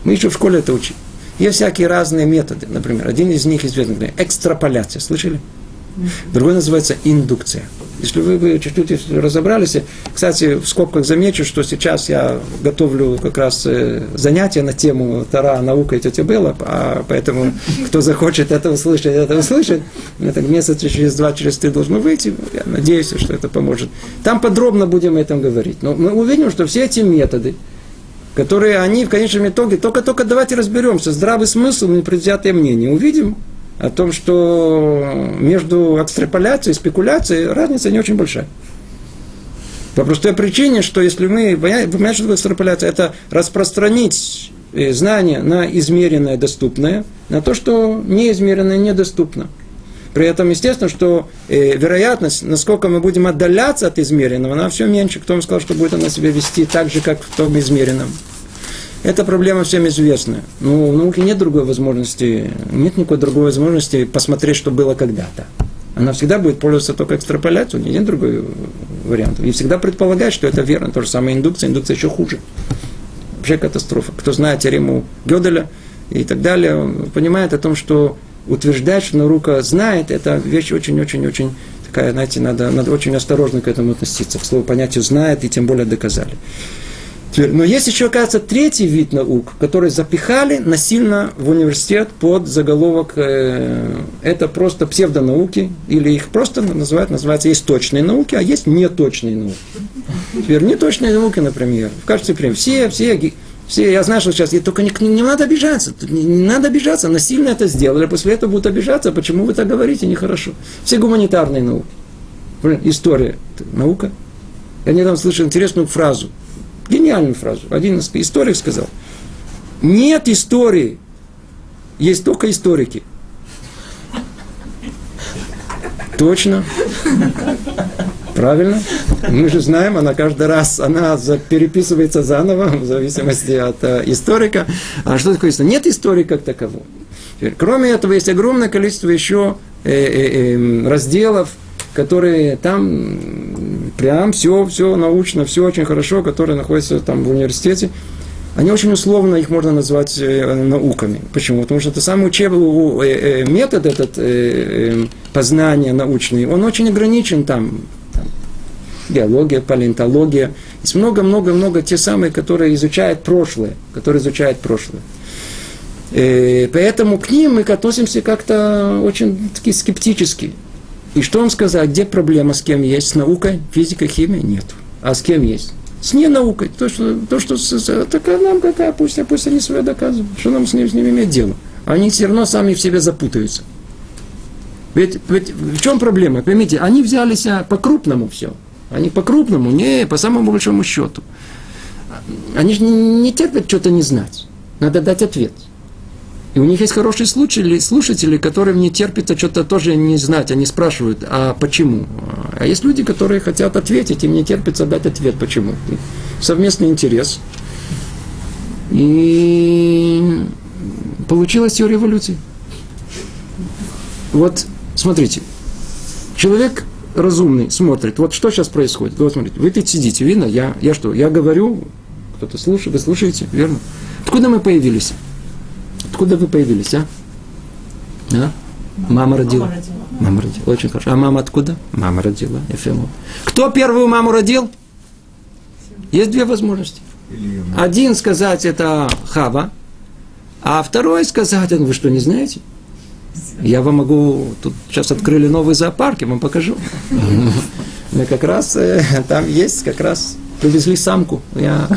Мы еще в школе это учили. Есть всякие разные методы. Например, один из них известный, экстраполяция. Слышали? Другой называется индукция. Если вы, чуть-чуть разобрались, кстати, в скобках замечу, что сейчас я готовлю как раз э, занятия на тему Тара, наука и тетя Белла, а поэтому кто захочет это услышать, это услышит. Это месяца через два, через три должно выйти. Я надеюсь, что это поможет. Там подробно будем о этом говорить. Но мы увидим, что все эти методы, которые они в конечном итоге, только-только давайте разберемся, здравый смысл, непредвзятое мнение, увидим, о том, что между экстраполяцией и спекуляцией разница не очень большая. По простой причине, что если мы, понимаете, что такое экстраполяция? Это распространить э, знание на измеренное, доступное, на то, что неизмеренное, недоступно. При этом, естественно, что э, вероятность, насколько мы будем отдаляться от измеренного, она все меньше. Кто вам сказал, что будет она себя вести так же, как в том измеренном? Эта проблема всем известна. Но у науки нет другой возможности, нет никакой другой возможности посмотреть, что было когда-то. Она всегда будет пользоваться только экстраполяцией, нет другой варианта. И всегда предполагает, что это верно. То же самое индукция, индукция еще хуже. Вообще катастрофа. Кто знает теорему Гёделя и так далее, понимает о том, что утверждать, что наука знает, это вещь очень-очень-очень такая, знаете, надо, надо очень осторожно к этому относиться. К слову понятию знает и тем более доказали. Но есть еще, кажется, третий вид наук, который запихали насильно в университет под заголовок э, это просто псевдонауки, или их просто называют, называется, есть точные науки, а есть неточные науки. Теперь неточные науки, например, в качестве примера, все, все, все, я знаю, что сейчас, только не, не надо обижаться, не, не надо обижаться, насильно это сделали, после этого будут обижаться, почему вы так говорите, нехорошо. Все гуманитарные науки. История, наука. Я недавно слышал интересную фразу – Гениальную фразу. Один историк сказал. Нет истории, есть только историки. Точно. Правильно. Мы же знаем, она каждый раз, она переписывается заново, в зависимости от э, историка. А что такое история? Нет истории как такового. Кроме этого, есть огромное количество еще э, э, э, разделов, которые там прям все, все научно, все очень хорошо, которые находятся там в университете, они очень условно, их можно назвать э, науками. Почему? Потому что это самый учебный э, э, метод этот э, э, познания научный, он очень ограничен там, геология, палеонтология. Есть много-много-много те самые, которые изучают прошлое, которые изучают прошлое. Э, поэтому к ним мы относимся как-то очень таки скептически. И что он сказал, где проблема с кем есть? С наукой, физикой, химией? Нет. А с кем есть? С ненаукой. То, что, то, что такая нам какая, пусть, а пусть они себя доказывают. Что нам с ними, с ними иметь дело? Они все равно сами в себе запутаются. Ведь, ведь в чем проблема? Поймите, они взялись по-крупному все. Они по-крупному, не по самому большому счету. Они же не терпят что-то не знать. Надо дать ответ. И у них есть хорошие слушатели, слушатели, которым не терпится что-то тоже не знать. Они спрашивают, а почему? А есть люди, которые хотят ответить, им не терпится дать ответ, почему. Совместный интерес. И получилась теория эволюции. Вот, смотрите, человек разумный смотрит, вот что сейчас происходит. Вот смотрите, вы тут сидите, видно, я, я что, я говорю, кто-то слушает, вы слушаете, верно? Откуда мы появились? Откуда вы появились, а? а? Мама родила. Мама родила. Мама родила. Очень хорошо. А мама откуда? Мама родила. Ефимов. Кто первую маму родил? Есть две возможности. Один сказать это Хава, А второе сказать, вы что, не знаете? Я вам могу, тут сейчас открыли новый зоопарк, я вам покажу. Мы как раз, э, там есть как раз, привезли самку. Я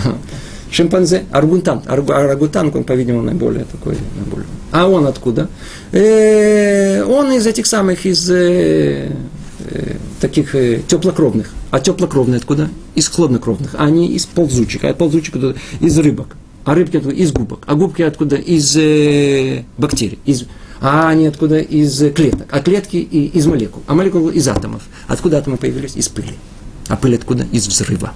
шимпанзе, аргутант, аргутанг, он, по-видимому, наиболее такой, наиболее. А он откуда? Э, он из этих самых, из э, э, таких э, теплокровных. А теплокровные откуда? Из хладнокровных. А они из ползучих. А ползучих откуда? Из рыбок. А рыбки откуда? Из губок. А губки откуда? Из э, бактерий. Из, а они откуда? Из клеток. А клетки и, из молекул. А молекулы из атомов. Откуда атомы появились? Из пыли. А пыль откуда? Из взрыва.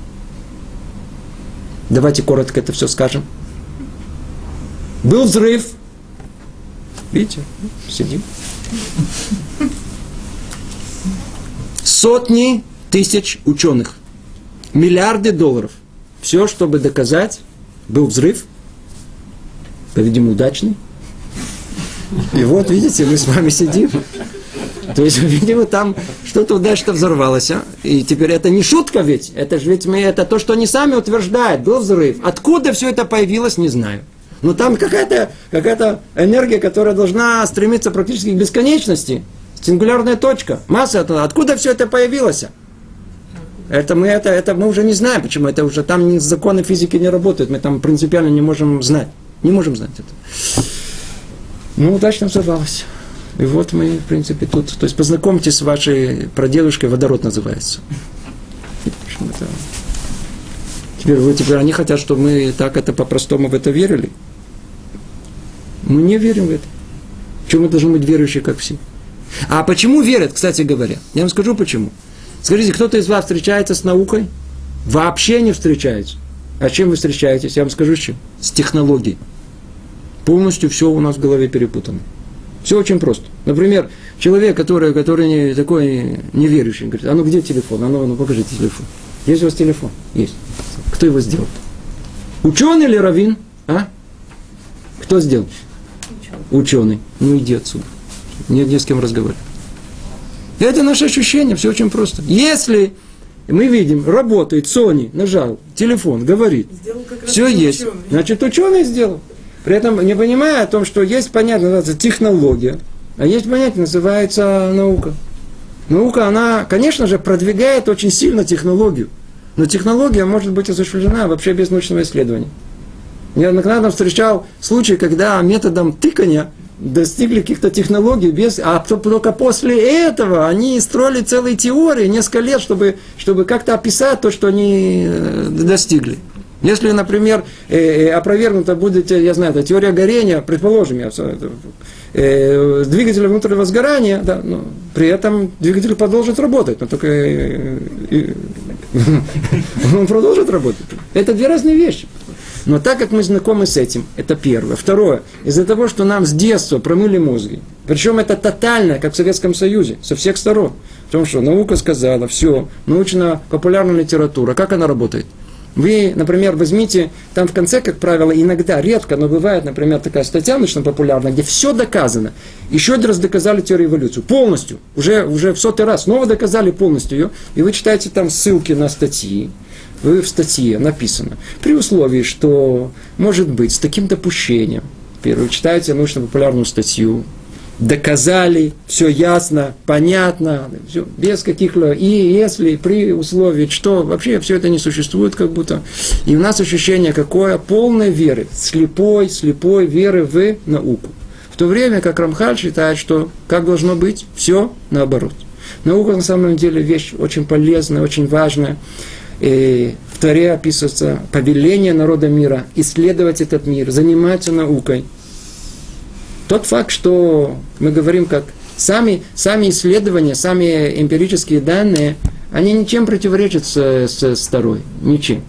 Давайте коротко это все скажем. Был взрыв. Видите, сидим. Сотни тысяч ученых. Миллиарды долларов. Все, чтобы доказать, был взрыв. По-видимому, удачный. И вот, видите, мы с вами сидим. То есть, видимо, там что-то удачно взорвалось. А? И теперь это не шутка ведь. Это же ведь мы, это то, что они сами утверждают. Был взрыв. Откуда все это появилось, не знаю. Но там какая-то какая энергия, которая должна стремиться практически к бесконечности. Сингулярная точка. Масса, откуда все это появилось? Это мы, это, это мы уже не знаем, почему это уже там законы физики не работают. Мы там принципиально не можем знать. Не можем знать это. Ну, удачно взорвалось. И вот мы, в принципе, тут... То есть познакомьтесь с вашей прадедушкой, водород называется. Теперь, вы, теперь они хотят, чтобы мы так это по-простому в это верили. Мы не верим в это. Почему мы должны быть верующие, как все? А почему верят, кстати говоря? Я вам скажу почему. Скажите, кто-то из вас встречается с наукой? Вообще не встречается. А чем вы встречаетесь? Я вам скажу с чем. С технологией. Полностью все у нас в голове перепутано. Все очень просто. Например, человек, который, который не, такой неверующий, говорит, а ну где телефон? А ну, ну покажите телефон. Есть у вас телефон? Есть. Кто его сделал? Ученый или раввин? А? Кто сделал? Ученый. Ученый. Ну иди отсюда. Не, не с кем разговаривать. Это наше ощущение, все очень просто. Если мы видим, работает Sony, нажал, телефон, говорит, все есть, ученый. значит ученый сделал. При этом не понимая о том, что есть понятие, называется технология, а есть понятие, называется наука. Наука, она, конечно же, продвигает очень сильно технологию. Но технология может быть осуществлена вообще без научного исследования. Я неоднократно встречал случаи, когда методом тыкания достигли каких-то технологий, без, а только после этого они строили целые теории, несколько лет, чтобы, чтобы как-то описать то, что они э, достигли. Если, например, э, э, опровергнута будет, я знаю, это теория горения, предположим, я, э, двигатель внутреннего сгорания, да, но при этом двигатель продолжит работать, но только э, э, он продолжит работать. Это две разные вещи. Но так как мы знакомы с этим, это первое. Второе, из-за того, что нам с детства промыли мозги, причем это тотально, как в Советском Союзе, со всех сторон. Потому что наука сказала, все, научно-популярная литература, как она работает? Вы, например, возьмите, там в конце, как правило, иногда, редко, но бывает, например, такая статья научно-популярная, где все доказано. Еще один раз доказали теорию эволюции. Полностью. Уже, уже в сотый раз. Снова доказали полностью ее. И вы читаете там ссылки на статьи. Вы в статье написано. При условии, что, может быть, с таким допущением. Первый, читаете научно-популярную статью, доказали, все ясно, понятно, все, без каких-либо и если, при условии, что вообще все это не существует как будто. И у нас ощущение какое? Полной веры, слепой, слепой веры в науку. В то время как Рамхаль считает, что как должно быть, все наоборот. Наука на самом деле вещь очень полезная, очень важная. И в Таре описывается повеление народа мира исследовать этот мир, заниматься наукой – тот факт, что мы говорим как сами, сами исследования, сами эмпирические данные, они ничем противоречат с, с, с второй, ничем.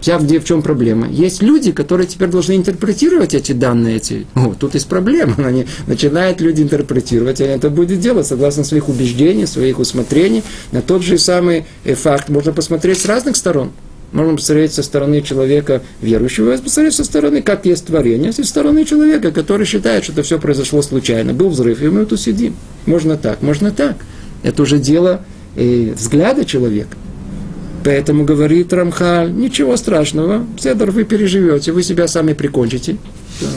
Вся где в чем проблема? Есть люди, которые теперь должны интерпретировать эти данные. Эти. О, тут есть проблема. Они начинают люди интерпретировать, и это будет делать согласно своих убеждений, своих усмотрений. На тот же самый э, факт можно посмотреть с разных сторон. Можно посмотреть со стороны человека верующего, посмотреть со стороны, как есть творение, со стороны человека, который считает, что это все произошло случайно. Был взрыв, и мы тут сидим. Можно так, можно так. Это уже дело э, взгляда человека. Поэтому говорит Рамхаль, ничего страшного, Седор вы переживете, вы себя сами прикончите. Да.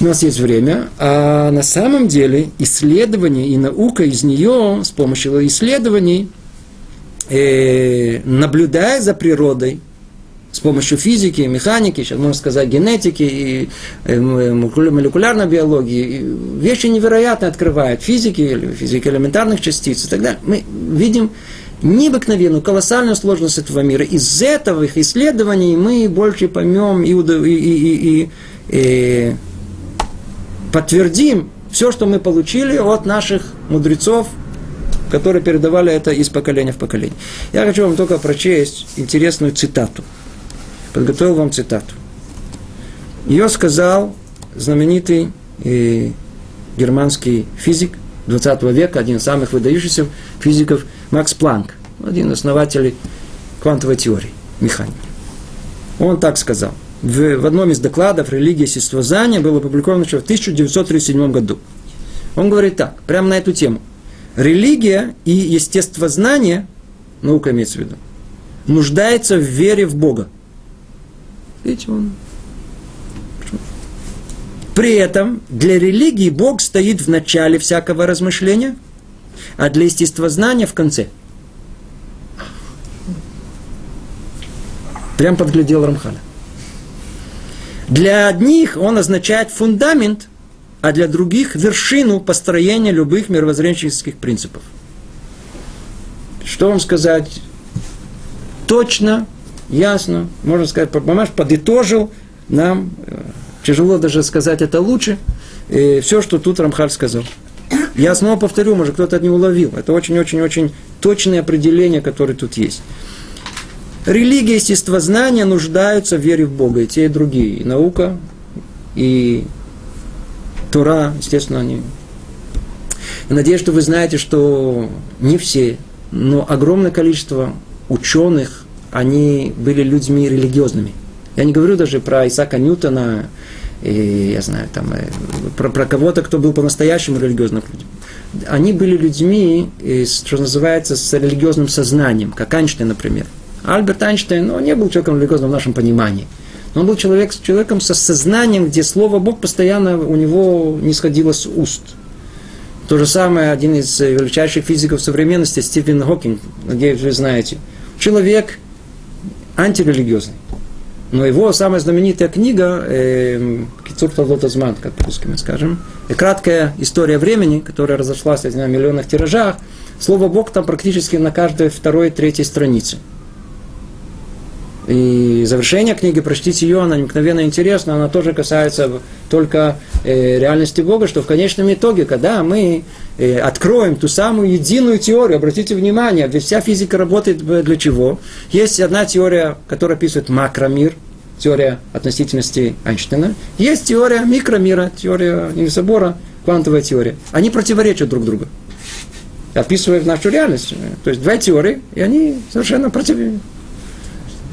У нас есть время, а на самом деле исследование и наука из нее с помощью исследований, э, наблюдая за природой, с помощью физики, механики, сейчас можно сказать генетики и э, молекулярной биологии, вещи невероятно открывают физики или физики элементарных частиц и так далее. Мы видим необыкновенную, колоссальную сложность этого мира. Из этого их исследований мы больше поймем и, и, и, и, и подтвердим все, что мы получили от наших мудрецов, которые передавали это из поколения в поколение. Я хочу вам только прочесть интересную цитату. Подготовил вам цитату. Ее сказал знаменитый э, германский физик 20 века, один из самых выдающихся физиков, Макс Планк, один из основателей квантовой теории, механики. Он так сказал. В, в одном из докладов «Религия и естествознание» было опубликовано еще в 1937 году. Он говорит так, прямо на эту тему. Религия и естествознание, наука имеется в виду, нуждается в вере в Бога. Видите, он... При этом для религии Бог стоит в начале всякого размышления, а для естествознания в конце. Прям подглядел Рамхаля. Для одних он означает фундамент, а для других вершину построения любых мировоззренческих принципов. Что вам сказать? Точно, ясно, можно сказать, Мамаш подытожил нам, э, тяжело даже сказать это лучше, и все, что тут Рамхаль сказал. Я снова повторю, может кто-то не уловил. Это очень-очень-очень точное определение, которое тут есть. Религия и естествознание нуждаются в вере в Бога, и те, и другие. И наука, и Тора, естественно, они... Я надеюсь, что вы знаете, что не все, но огромное количество ученых, они были людьми религиозными. Я не говорю даже про Исаака Ньютона, и, я знаю, там, э, про, про кого-то, кто был по-настоящему религиозным людям. Они были людьми, что называется, с религиозным сознанием, как Айнштейн, например. Альберт Айнштейн, ну, не был человеком религиозным в нашем понимании. Он был человек, человеком со сознанием, где слово Бог постоянно у него не сходило с уст. То же самое один из величайших физиков современности, Стивен Хокинг, надеюсь, вы знаете. Человек антирелигиозный. Но его самая знаменитая книга э, «Кицур Тазман», как по-русски мы скажем, и краткая история времени, которая разошлась на миллионных тиражах, слово Бог там практически на каждой второй, третьей странице. И завершение книги, прочтите ее, она необыкновенно интересна, она тоже касается только э, реальности Бога, что в конечном итоге, когда мы э, откроем ту самую единую теорию, обратите внимание, ведь вся физика работает для чего? Есть одна теория, которая описывает макромир, теория относительности Эйнштейна, есть теория микромира, теория Ньюсобора, квантовая теория. Они противоречат друг другу описывая нашу реальность. То есть две теории, и они совершенно против,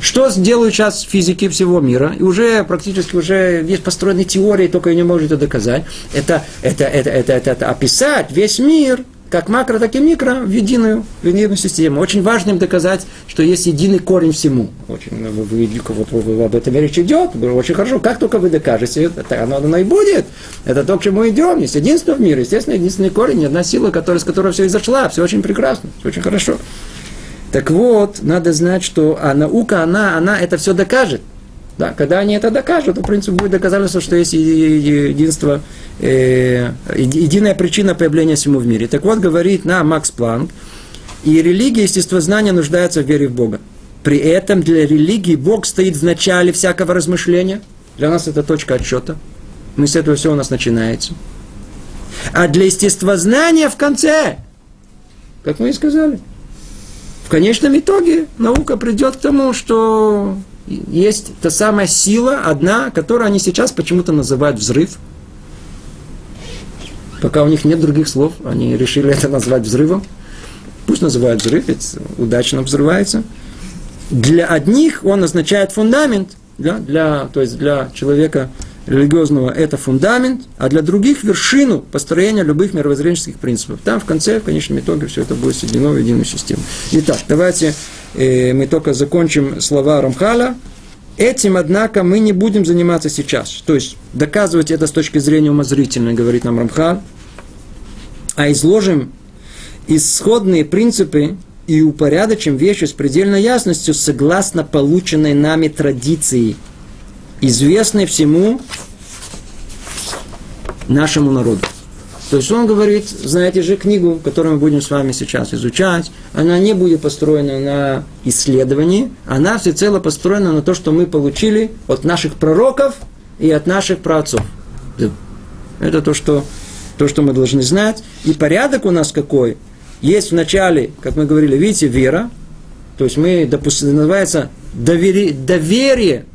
что делают сейчас физики всего мира? И уже практически уже есть построены теории, только не можете доказать. Это, это, это, это, это, это описать весь мир, как макро, так и микро, в единую, в единую систему. Очень важно им доказать, что есть единый корень всему. Очень, вы, вы, вот, вы, об этом речь идет, очень хорошо. Как только вы докажете, это оно, оно и будет. Это то, к чему идем. Есть единство в мире, естественно, единственный корень, одна сила, которая, с которой все изошла. Все очень прекрасно, все очень хорошо. Так вот, надо знать, что а наука, она, она это все докажет. Да, когда они это докажут, то, в принципе, будет доказательство, что есть единство, э, единая причина появления всему в мире. Так вот, говорит нам Макс Планк, и религия, естествознание нуждаются в вере в Бога. При этом для религии Бог стоит в начале всякого размышления. Для нас это точка отсчета. Мы с этого все у нас начинается. А для естествознания в конце, как мы и сказали – в конечном итоге наука придет к тому, что есть та самая сила, одна, которую они сейчас почему-то называют взрыв. Пока у них нет других слов, они решили это назвать взрывом. Пусть называют взрыв, ведь удачно взрывается. Для одних он означает фундамент, да, для, то есть для человека, религиозного это фундамент, а для других вершину построения любых мировоззренческих принципов. Там в конце, в конечном итоге, все это будет соединено в единую систему. Итак, давайте э, мы только закончим слова Рамхала Этим, однако, мы не будем заниматься сейчас. То есть, доказывать это с точки зрения умозрительной, говорит нам Рамхал, а изложим исходные принципы и упорядочим вещи с предельной ясностью согласно полученной нами традиции, известной всему нашему народу. То есть он говорит, знаете же книгу, которую мы будем с вами сейчас изучать, она не будет построена на исследовании, она всецело построена на то, что мы получили от наших пророков и от наших праотцов. Это то, что, то, что мы должны знать. И порядок у нас какой? Есть в начале, как мы говорили, видите, вера, то есть мы, допустим, называется доверие, доверие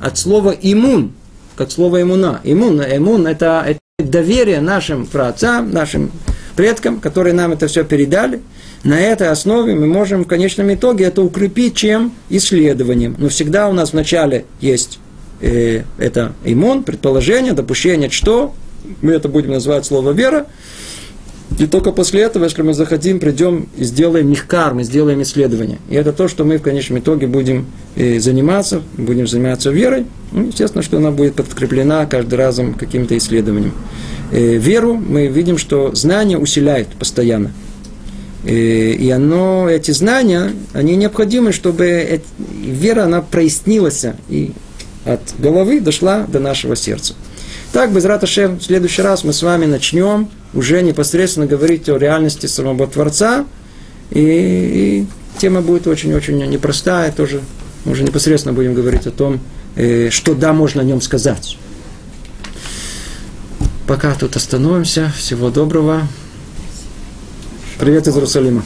от слова иммун, как слово иммуна. Иммун, иммун это, это доверие нашим праотцам, нашим предкам, которые нам это все передали. На этой основе мы можем в конечном итоге это укрепить чем? Исследованием. Но всегда у нас вначале есть э, это иммун, предположение, допущение, что мы это будем называть слово вера, и только после этого, если мы захотим, придем и сделаем мехкар, мы сделаем исследование. И это то, что мы в конечном итоге будем э, заниматься, будем заниматься верой. Ну, естественно, что она будет подкреплена каждый разом каким-то исследованием. Э, веру мы видим, что знание усиляет постоянно. Э, и оно, эти знания, они необходимы, чтобы вера, она прояснилась и от головы дошла до нашего сердца. Так, без Раташем, в следующий раз мы с вами начнем уже непосредственно говорить о реальности самого Творца. И, и тема будет очень-очень непростая, тоже мы уже непосредственно будем говорить о том, э, что да, можно о нем сказать. Пока тут остановимся. Всего доброго. Привет из Иерусалима.